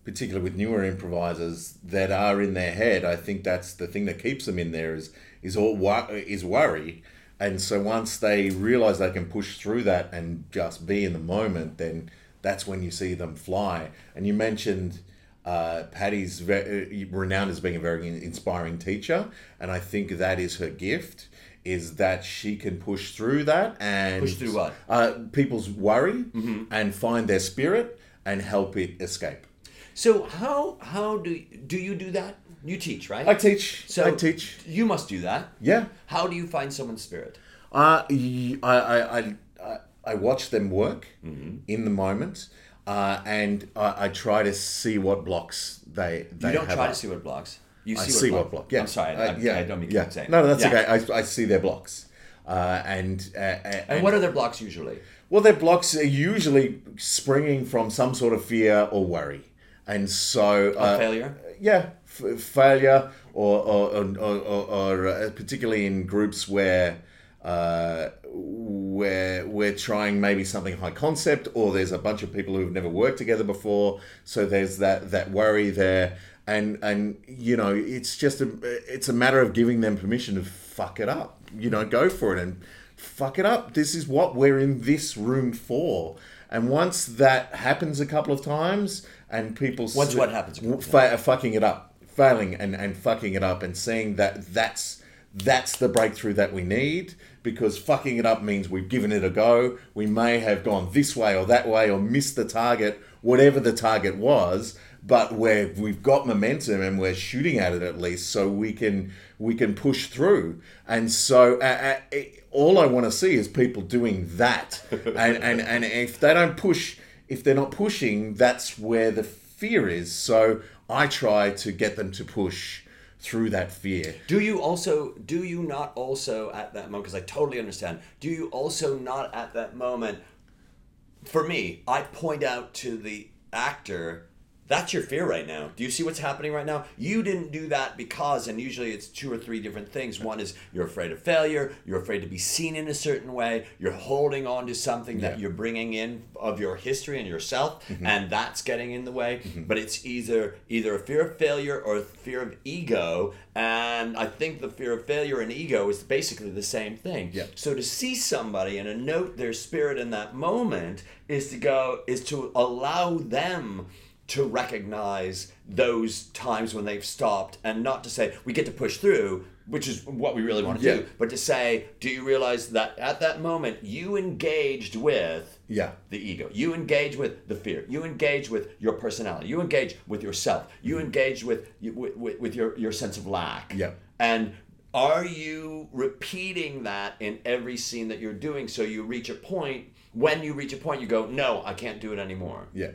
particularly with newer improvisers that are in their head, I think that's the thing that keeps them in there is is all is worry. And so once they realize they can push through that and just be in the moment, then that's when you see them fly. And you mentioned uh, Patti's ve- uh, renowned as being a very inspiring teacher, and I think that is her gift. Is that she can push through that and Push through what? uh, people's worry Mm-hmm. and find their spirit and help it escape. So how how do do you do that? You teach, right? I teach. So I teach. You must do that. Yeah. How do you find someone's spirit? Uh, I, I, I, I, I watch them work Mm-hmm. in the moment, uh, and I, I try to see what blocks they they You don't try up. to see what blocks. You I see, see what, what block. Yeah, I'm sorry. Uh, I, yeah, I don't mean yeah. to say. No, no, that's Yeah. okay. I, I see their blocks, uh, and, uh, and And what are their blocks usually? Well, their blocks are usually springing from some sort of fear or worry, and so uh, failure? Yeah, f- failure, or or, or, or, or, or uh, particularly in groups where uh, where we're trying maybe something high concept, or there's a bunch of people who've never worked together before, so there's that that worry there. And, and you know it's just a it's a matter of giving them permission to fuck it up you know go for it and fuck it up. This is what we're in this room for. And once that happens a couple of times, and people Once what happens a couple of fa- fucking it up, failing and, and fucking it up, and seeing that that's that's the breakthrough that we need because fucking it up means we've given it a go. We may have gone this way or that way or missed the target, whatever the target was, but where we've got momentum and we're shooting at it at least, so we can we can push through. And so uh, uh, all I want to see is people doing that, and and and if they don't push, if they're not pushing, that's where the fear is. So I try to get them to push through that fear. Do you also do you not also at that moment because I totally understand. Do you also not at that moment for me, I point out to the actor That's your fear right now. Do you see what's happening right now? You didn't do that because, and usually it's two or three different things. One is you're afraid of failure, you're afraid to be seen in a certain way, you're holding on to something that you're bringing in of your history and yourself, Mm-hmm. and that's getting in the way. But it's either either a fear of failure or a fear of ego, and I think the fear of failure and ego is basically the same thing. Yeah. So to see somebody and to note their spirit in that moment is to go is to allow them to recognize those times when they've stopped and not to say we get to push through which is what we really want to Yeah. do but to say do you realize that at that moment you engaged with Yeah. the ego you engage with the fear you engage with your personality you engage with yourself you mm-hmm. engage with you- with, with, with your, your sense of lack Yeah. and are you repeating that in every scene that you're doing so you reach a point when you reach a point you go no i can't do it anymore Yeah.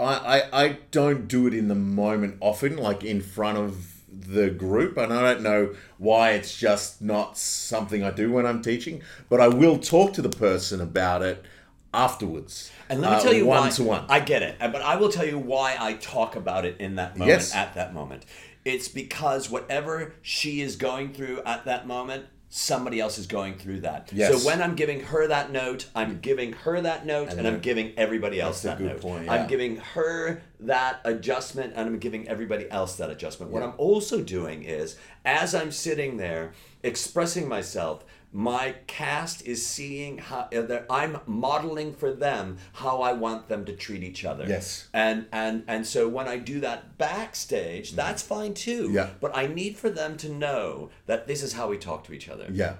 I, I, I don't do it in the moment often, like in front of the group, and I don't know why it's just not something I do when I'm teaching, but I will talk to the person about it afterwards. And let me uh, tell you one why. to one. I get it, but I will tell you why I talk about it in that moment. Yes. At that moment, it's because whatever she is going through at that moment, somebody else is going through that. Yes. So when I'm giving her that note, I'm giving her that note, and, I'm giving everybody else that note. point, yeah. I'm giving her that adjustment, and I'm giving everybody else that adjustment. What I'm also doing is, as I'm sitting there expressing myself. My cast is seeing how uh, I'm modeling for them how I want them to treat each other. Yes. And and and so when I do that backstage, that's fine too. Mm-hmm. Yeah. But I need for them to know that this is how we talk to each other. Yeah,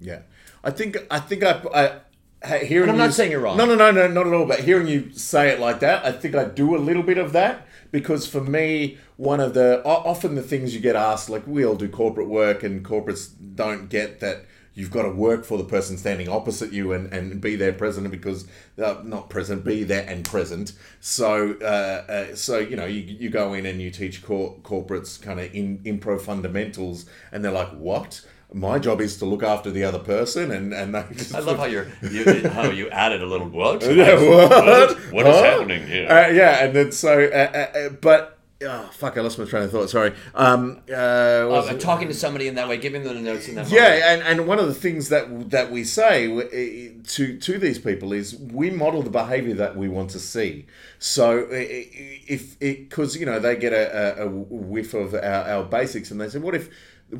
yeah. I think I think I, I hearing. And I'm not you- saying you're wrong. No, no, no, no, not at all. But hearing you say it like that, I think I do a little bit of that because for me, one of the often the things you get asked, like we all do corporate work, and corporates don't get that. You've got to work for the person standing opposite you and, and be their president because uh, not present, be there and present. So uh, uh, so you know you, you go in and you teach cor- corporates kind of in improv fundamentals, and they're like, what? my job is to look after the other person and and they just, I love how you're you, how you added a little what? what? What is Huh? happening here? Uh, yeah, and then so, uh, uh, uh, but oh, fuck, I lost my train of thought. Sorry. Um, uh, was it- talking to somebody in that way, giving them the notes in that moment. yeah, and, and one of the things that that we say to to these people is we model the behavior that we want to see. So if because you know they get a, a, whiff of our, our basics and they say, what if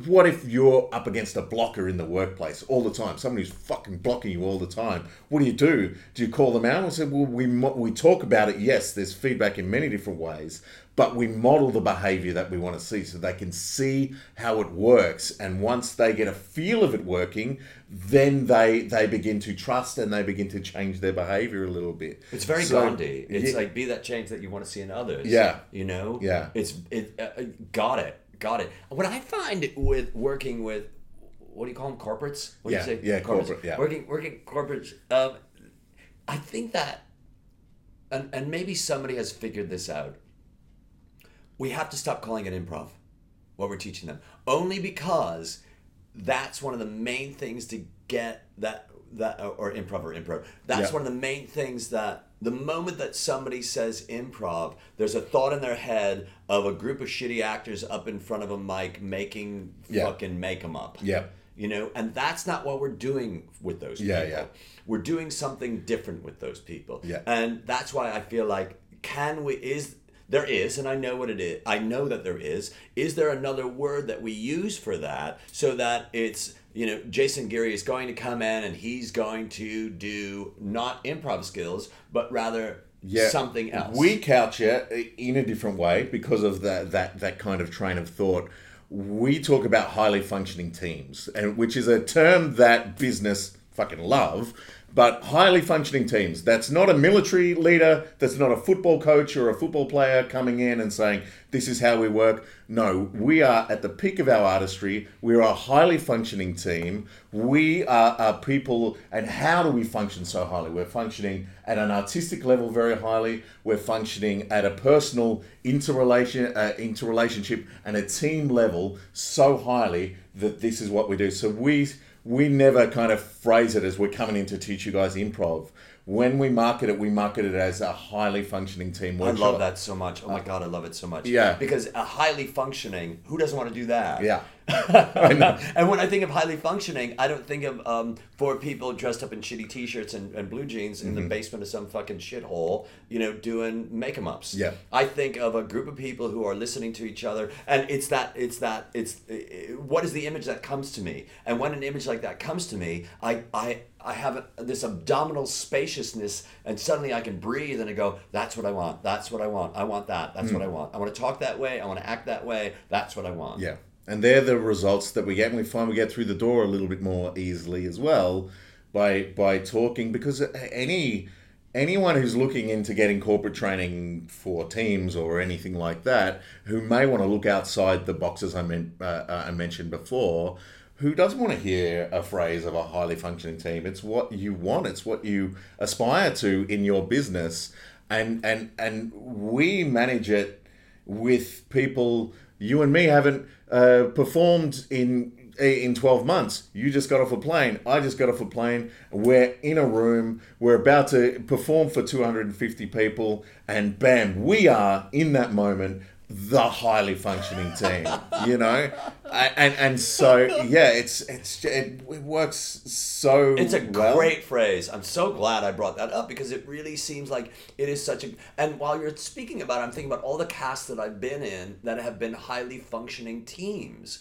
what if you're up against a blocker in the workplace all the time? Somebody who's fucking blocking you all the time. What do you do? Do you call them out? I said, well, we we talk about it. Yes, there's feedback in many different ways, but we model the behavior that we want to see so they can see how it works. And once they get a feel of it working, then they they begin to trust and they begin to change their behavior a little bit. It's very So, Gandhi. It's yeah, like be that change that you want to see in others. Yeah. You know. Yeah. It's it. Uh, uh, got it. Got it. What I find with working with, what do you call them? Corporates. What Yeah, do you say? yeah, Corporates. corporate, yeah. Working working corporates. Um, I think that, and and maybe somebody has figured this out. We have to stop calling it improv, what we're teaching them, only because that's one of the main things to get that that or improv or improv. That's Yeah. one of the main things that the moment that somebody says improv, there's a thought in their head of a group of shitty actors up in front of a mic making Yeah. fucking make 'em up. Yeah. You know, and that's not what we're doing with those Yeah, people. yeah. We're doing something different with those people. Yeah. And that's why I feel like can we is there is and I know what it is. I know that there is. Is there another word that we use for that so that it's you know, Jason Geary is going to come in and he's going to do not improv skills, but rather yeah, something else. We couch it in a different way because of that that that kind of train of thought. We talk about highly functioning teams, and which is a term that business fucking love. But highly functioning teams. That's not a military leader. That's not a football coach or a football player coming in and saying, this is how we work. No, we are at the peak of our artistry. We're a highly functioning team. We are, are people, and how do we function so highly? We're functioning at an artistic level very highly. We're functioning at a personal interrelation, uh, interrelationship and a team level so highly that this is what we do. So we we never kind of phrase it as we're coming in to teach you guys improv. When we market it, we market it as a highly functioning team I love that so much. Oh my god, I love it so much. Yeah. Because a highly functioning, who doesn't want to do that? Yeah. I know. and when I think of highly functioning, I don't think of um, four people dressed up in shitty t-shirts and, and blue jeans Mm-hmm. in the basement of some fucking shithole, you know, doing make 'em ups. Yeah. I think of a group of people who are listening to each other, and it's that it's that it's uh, what is the image that comes to me, and when an image like that comes to me, I I. I have this abdominal spaciousness, and suddenly I can breathe, and I go, "That's what I want. That's what I want. I want that. That's what I want. I want to talk that way. I want to act that way. That's what I want." Yeah. And they're the results that we get, and we find we get through the door a little bit more easily as well by by talking because any anyone who's looking into getting corporate training for teams or anything like that who may want to look outside the boxes I, meant, uh, uh, I mentioned before who doesn't want to hear a phrase of a highly functioning team? It's what you want it's what you aspire to in your business. And and and we manage it with people you and me haven't uh, performed in in 12 months. You just got off a plane i just got off a plane. We're in a room we're about to perform for 250 people and bam we are in that moment the highly functioning team you know and and so yeah it's it's it, works so It's a well. great phrase. I'm so glad I brought that up because it really seems like it is such a. And while you're speaking about it, I'm thinking about all the casts that I've been in that have been highly functioning teams.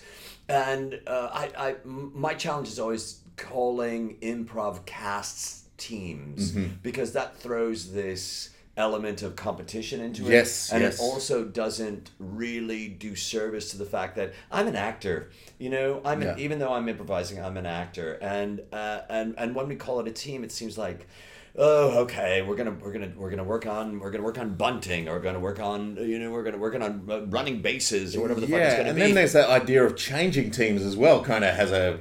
And uh, I, I, my challenge is always calling improv casts teams Mm-hmm. because that throws this element of competition into it. Yes, and yes. it also doesn't really do service to the fact that I'm an actor. You know, I'm Yeah. an, even though I'm improvising, I'm an actor, and uh, and and when we call it a team, it seems like. Oh, okay. We're gonna we're gonna we're gonna work on we're gonna work on bunting, or we're gonna work on you know we're gonna working on uh, running bases or whatever the fuck it's yeah, gonna and be. then there's that idea of changing teams as well. Kind of has a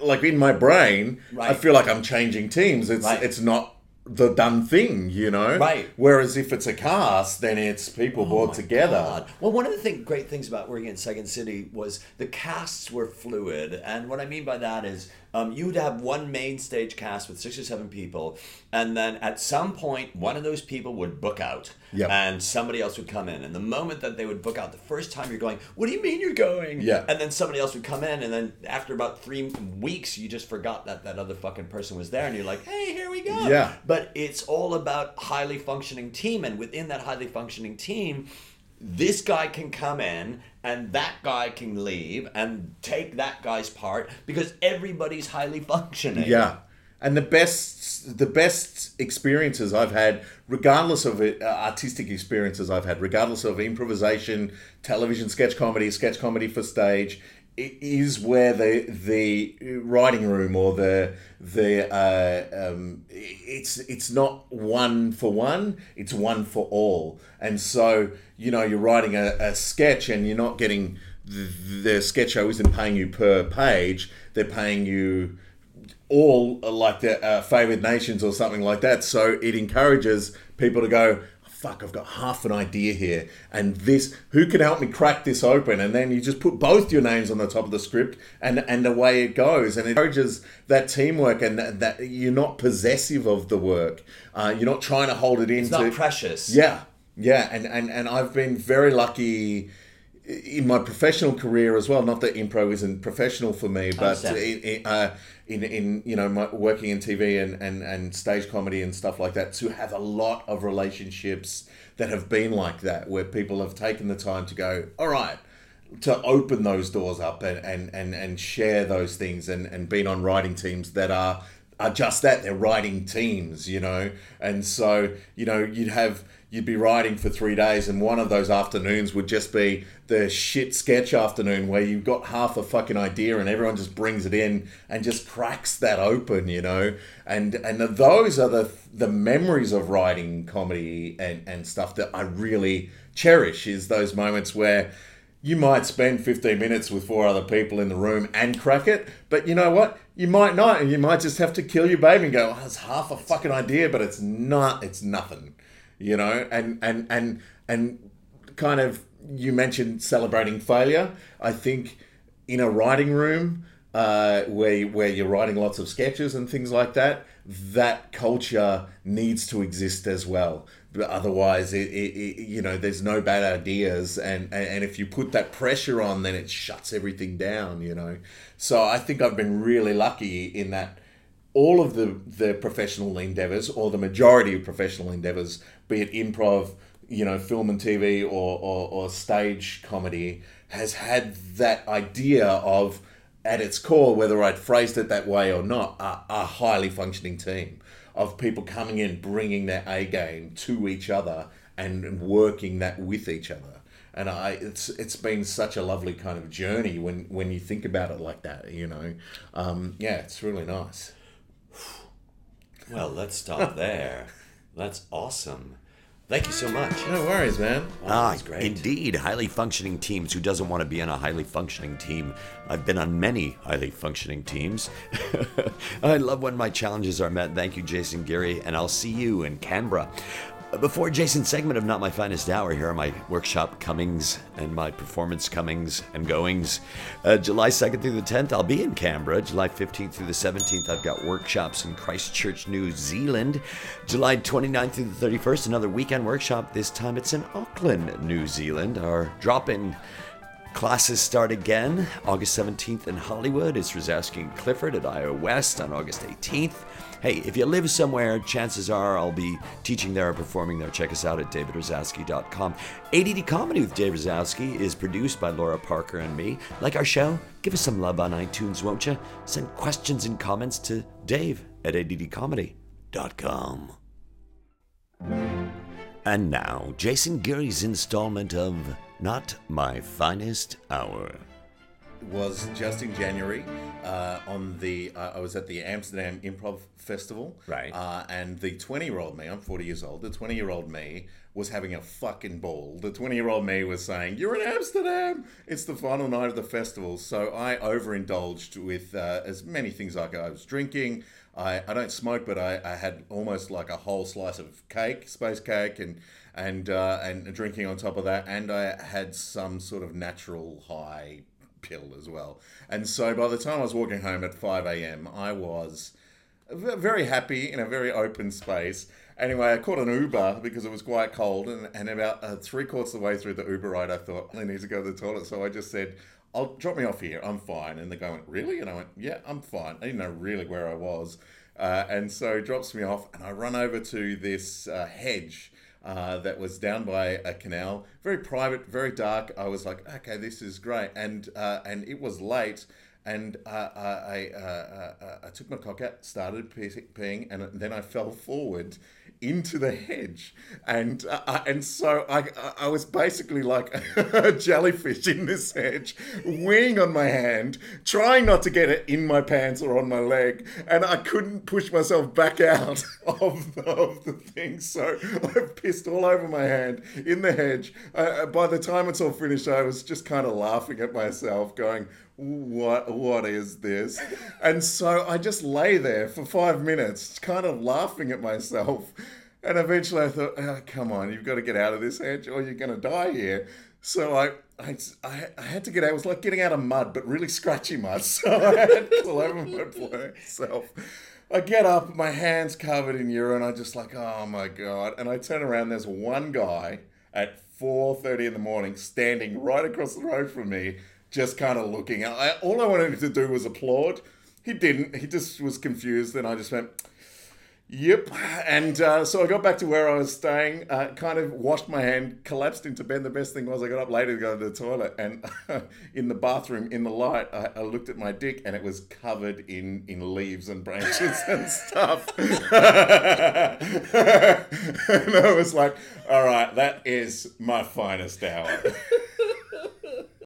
like in my brain, I feel like I'm changing teams. It's Right. it's not the done thing, you know. Right. Whereas if it's a cast, then it's people oh brought Oh my together. God. Well, one of the thing, great things about working in Second City was the casts were fluid, and what I mean by that is um, you would have one main stage cast with six or seven people, and then at some point, one of those people would book out, Yep. and somebody else would come in. And the moment that they would book out, the first time you're going, "What do you mean you're going?" Yeah. and then somebody else would come in, and then after about three weeks, you just forgot that that other fucking person was there, and you're like, "Hey, here we go." Yeah. But it's all about highly functioning team, and within that highly functioning team, this guy can come in and that guy can leave and take that guy's part because everybody's highly functioning. Yeah. And the best, the best experiences I've had, regardless of it, uh, artistic experiences I've had, regardless of improvisation, television, sketch comedy, sketch comedy for stage, is where the the writing room or the the uh, um, it's it's not one for one, it's one for all. And so you know you're writing a, a sketch and you're not getting the, the sketch show isn't paying you per page; they're paying you all like the uh, favored nations or something like that. So it encourages people to go, fuck, I've got half an idea here. And this, who can help me crack this open? And then you just put both your names on the top of the script and, and away it goes. And it encourages that teamwork and that, that you're not possessive of the work. Uh, you're not trying to hold it in. It's not precious. Yeah, yeah, and, and and I've been very lucky in my professional career as well. Not that improv isn't professional for me, but in, in, uh, in in you know my, working in TV and, and and stage comedy and stuff like that, to have a lot of relationships that have been like that, where people have taken the time to go, all right. To open those doors up and, and, and, and share those things and, and been on writing teams that are are just that they're writing teams you know and so you know you'd have you'd be writing for three days and one of those afternoons would just be the shit sketch afternoon where you've got half a fucking idea and everyone just brings it in and just cracks that open you know and and those are the the memories of writing comedy and and stuff that i really cherish is those moments where you might spend 15 minutes with four other people in the room and crack it, but you know what? You might not, and you might just have to kill your baby and go, oh, it's half a fucking idea, but it's not, it's nothing, you know? And, and, and, and kind of, you mentioned celebrating failure. I think in a writing room, uh, where where you're writing lots of sketches and things like that. That culture needs to exist as well. But otherwise, it, it, it, you know, there's no bad ideas, and, and and if you put that pressure on, then it shuts everything down. You know, so I think I've been really lucky in that all of the the professional endeavors, or the majority of professional endeavors, be it improv, you know, film and TV, or or, or stage comedy, has had that idea of at its core, whether I'd phrased it that way or not, a, a highly functioning team of people coming in, bringing their A game to each other and working that with each other. And I, it's it's been such a lovely kind of journey when when you think about it like that, you know. Um, yeah, it's really nice. Well, let's stop there. That's awesome. Thank you so much. No worries, man. Ah, that's great. indeed. Highly functioning teams. Who doesn't want to be on a highly functioning team? I've been on many highly functioning teams. I love when my challenges are met. Thank you, Jason Geary, and I'll see you in Canberra. Before Jason's segment of Not My Finest Hour, here are my workshop comings and my performance comings and goings. Uh, July 2nd through the 10th, I'll be in Canberra. July 15th through the 17th, I've got workshops in Christchurch, New Zealand. July 29th through the 31st, another weekend workshop. This time it's in Auckland, New Zealand. Our drop in Classes start again August 17th in Hollywood. It's Razowsky and Clifford at iO West on August 18th. Hey, if you live somewhere, chances are I'll be teaching there or performing there. Check us out at davidrazowsky.com. ADD Comedy with Dave Razowsky is produced by Laura Parker and me. Like our show? Give us some love on iTunes, won't you? Send questions and comments to dave at addcomedy.com. And now, Jason Geary's installment of Not My Finest Hour. Was just in January uh, on the uh, I was at the Amsterdam Improv Festival. Right. Uh, and the 20 year old me, I'm 40 years old, the 20 year old me was having a fucking ball. The 20 year old me was saying, You're in Amsterdam! It's the final night of the festival. So I overindulged with uh, as many things like I was drinking. I, I don't smoke, but I, I had almost like a whole slice of cake, space cake, and and uh, and drinking on top of that, and I had some sort of natural high pill as well. And so by the time I was walking home at 5 a.m., I was very happy in a very open space. Anyway, I caught an Uber because it was quite cold, and, and about uh, three quarters of the way through the Uber ride, I thought, I need to go to the toilet. So I just said, I'll drop me off here. I'm fine. And the guy went, Really? And I went, Yeah, I'm fine. I didn't know really where I was. Uh, and so he drops me off, and I run over to this uh, hedge uh, that was down by a canal, very private, very dark. I was like, okay, this is great, and uh, and it was late, and uh, I uh, uh, I took my cock out, started pe- peeing, and then I fell forward into the hedge, and uh, and so I I was basically like a jellyfish in this hedge, weighing on my hand, trying not to get it in my pants or on my leg, and I couldn't push myself back out of the, of the thing, so I pissed all over my hand in the hedge. Uh, by the time it's all finished, I was just kind of laughing at myself, going, "What? What is this?" And so I just lay there for five minutes, kind of laughing at myself. And eventually, I thought, oh, "Come on, you've got to get out of this hedge, or you're going to die here." So I, I, I, had to get out. It was like getting out of mud, but really scratchy mud. So I had to all over myself. I get up, my hands covered in urine. I just like, oh my god! And I turn around. There's one guy at 4:30 in the morning, standing right across the road from me, just kind of looking. I, all I wanted to do was applaud. He didn't. He just was confused. And I just went, Yep. And uh, so I got back to where I was staying, uh, kind of washed my hand, collapsed into bed. The best thing was I got up later to go to the toilet, and in the bathroom, in the light, I, I looked at my dick, and it was covered in, in leaves and branches and stuff. and I was like, all right, that is my finest hour.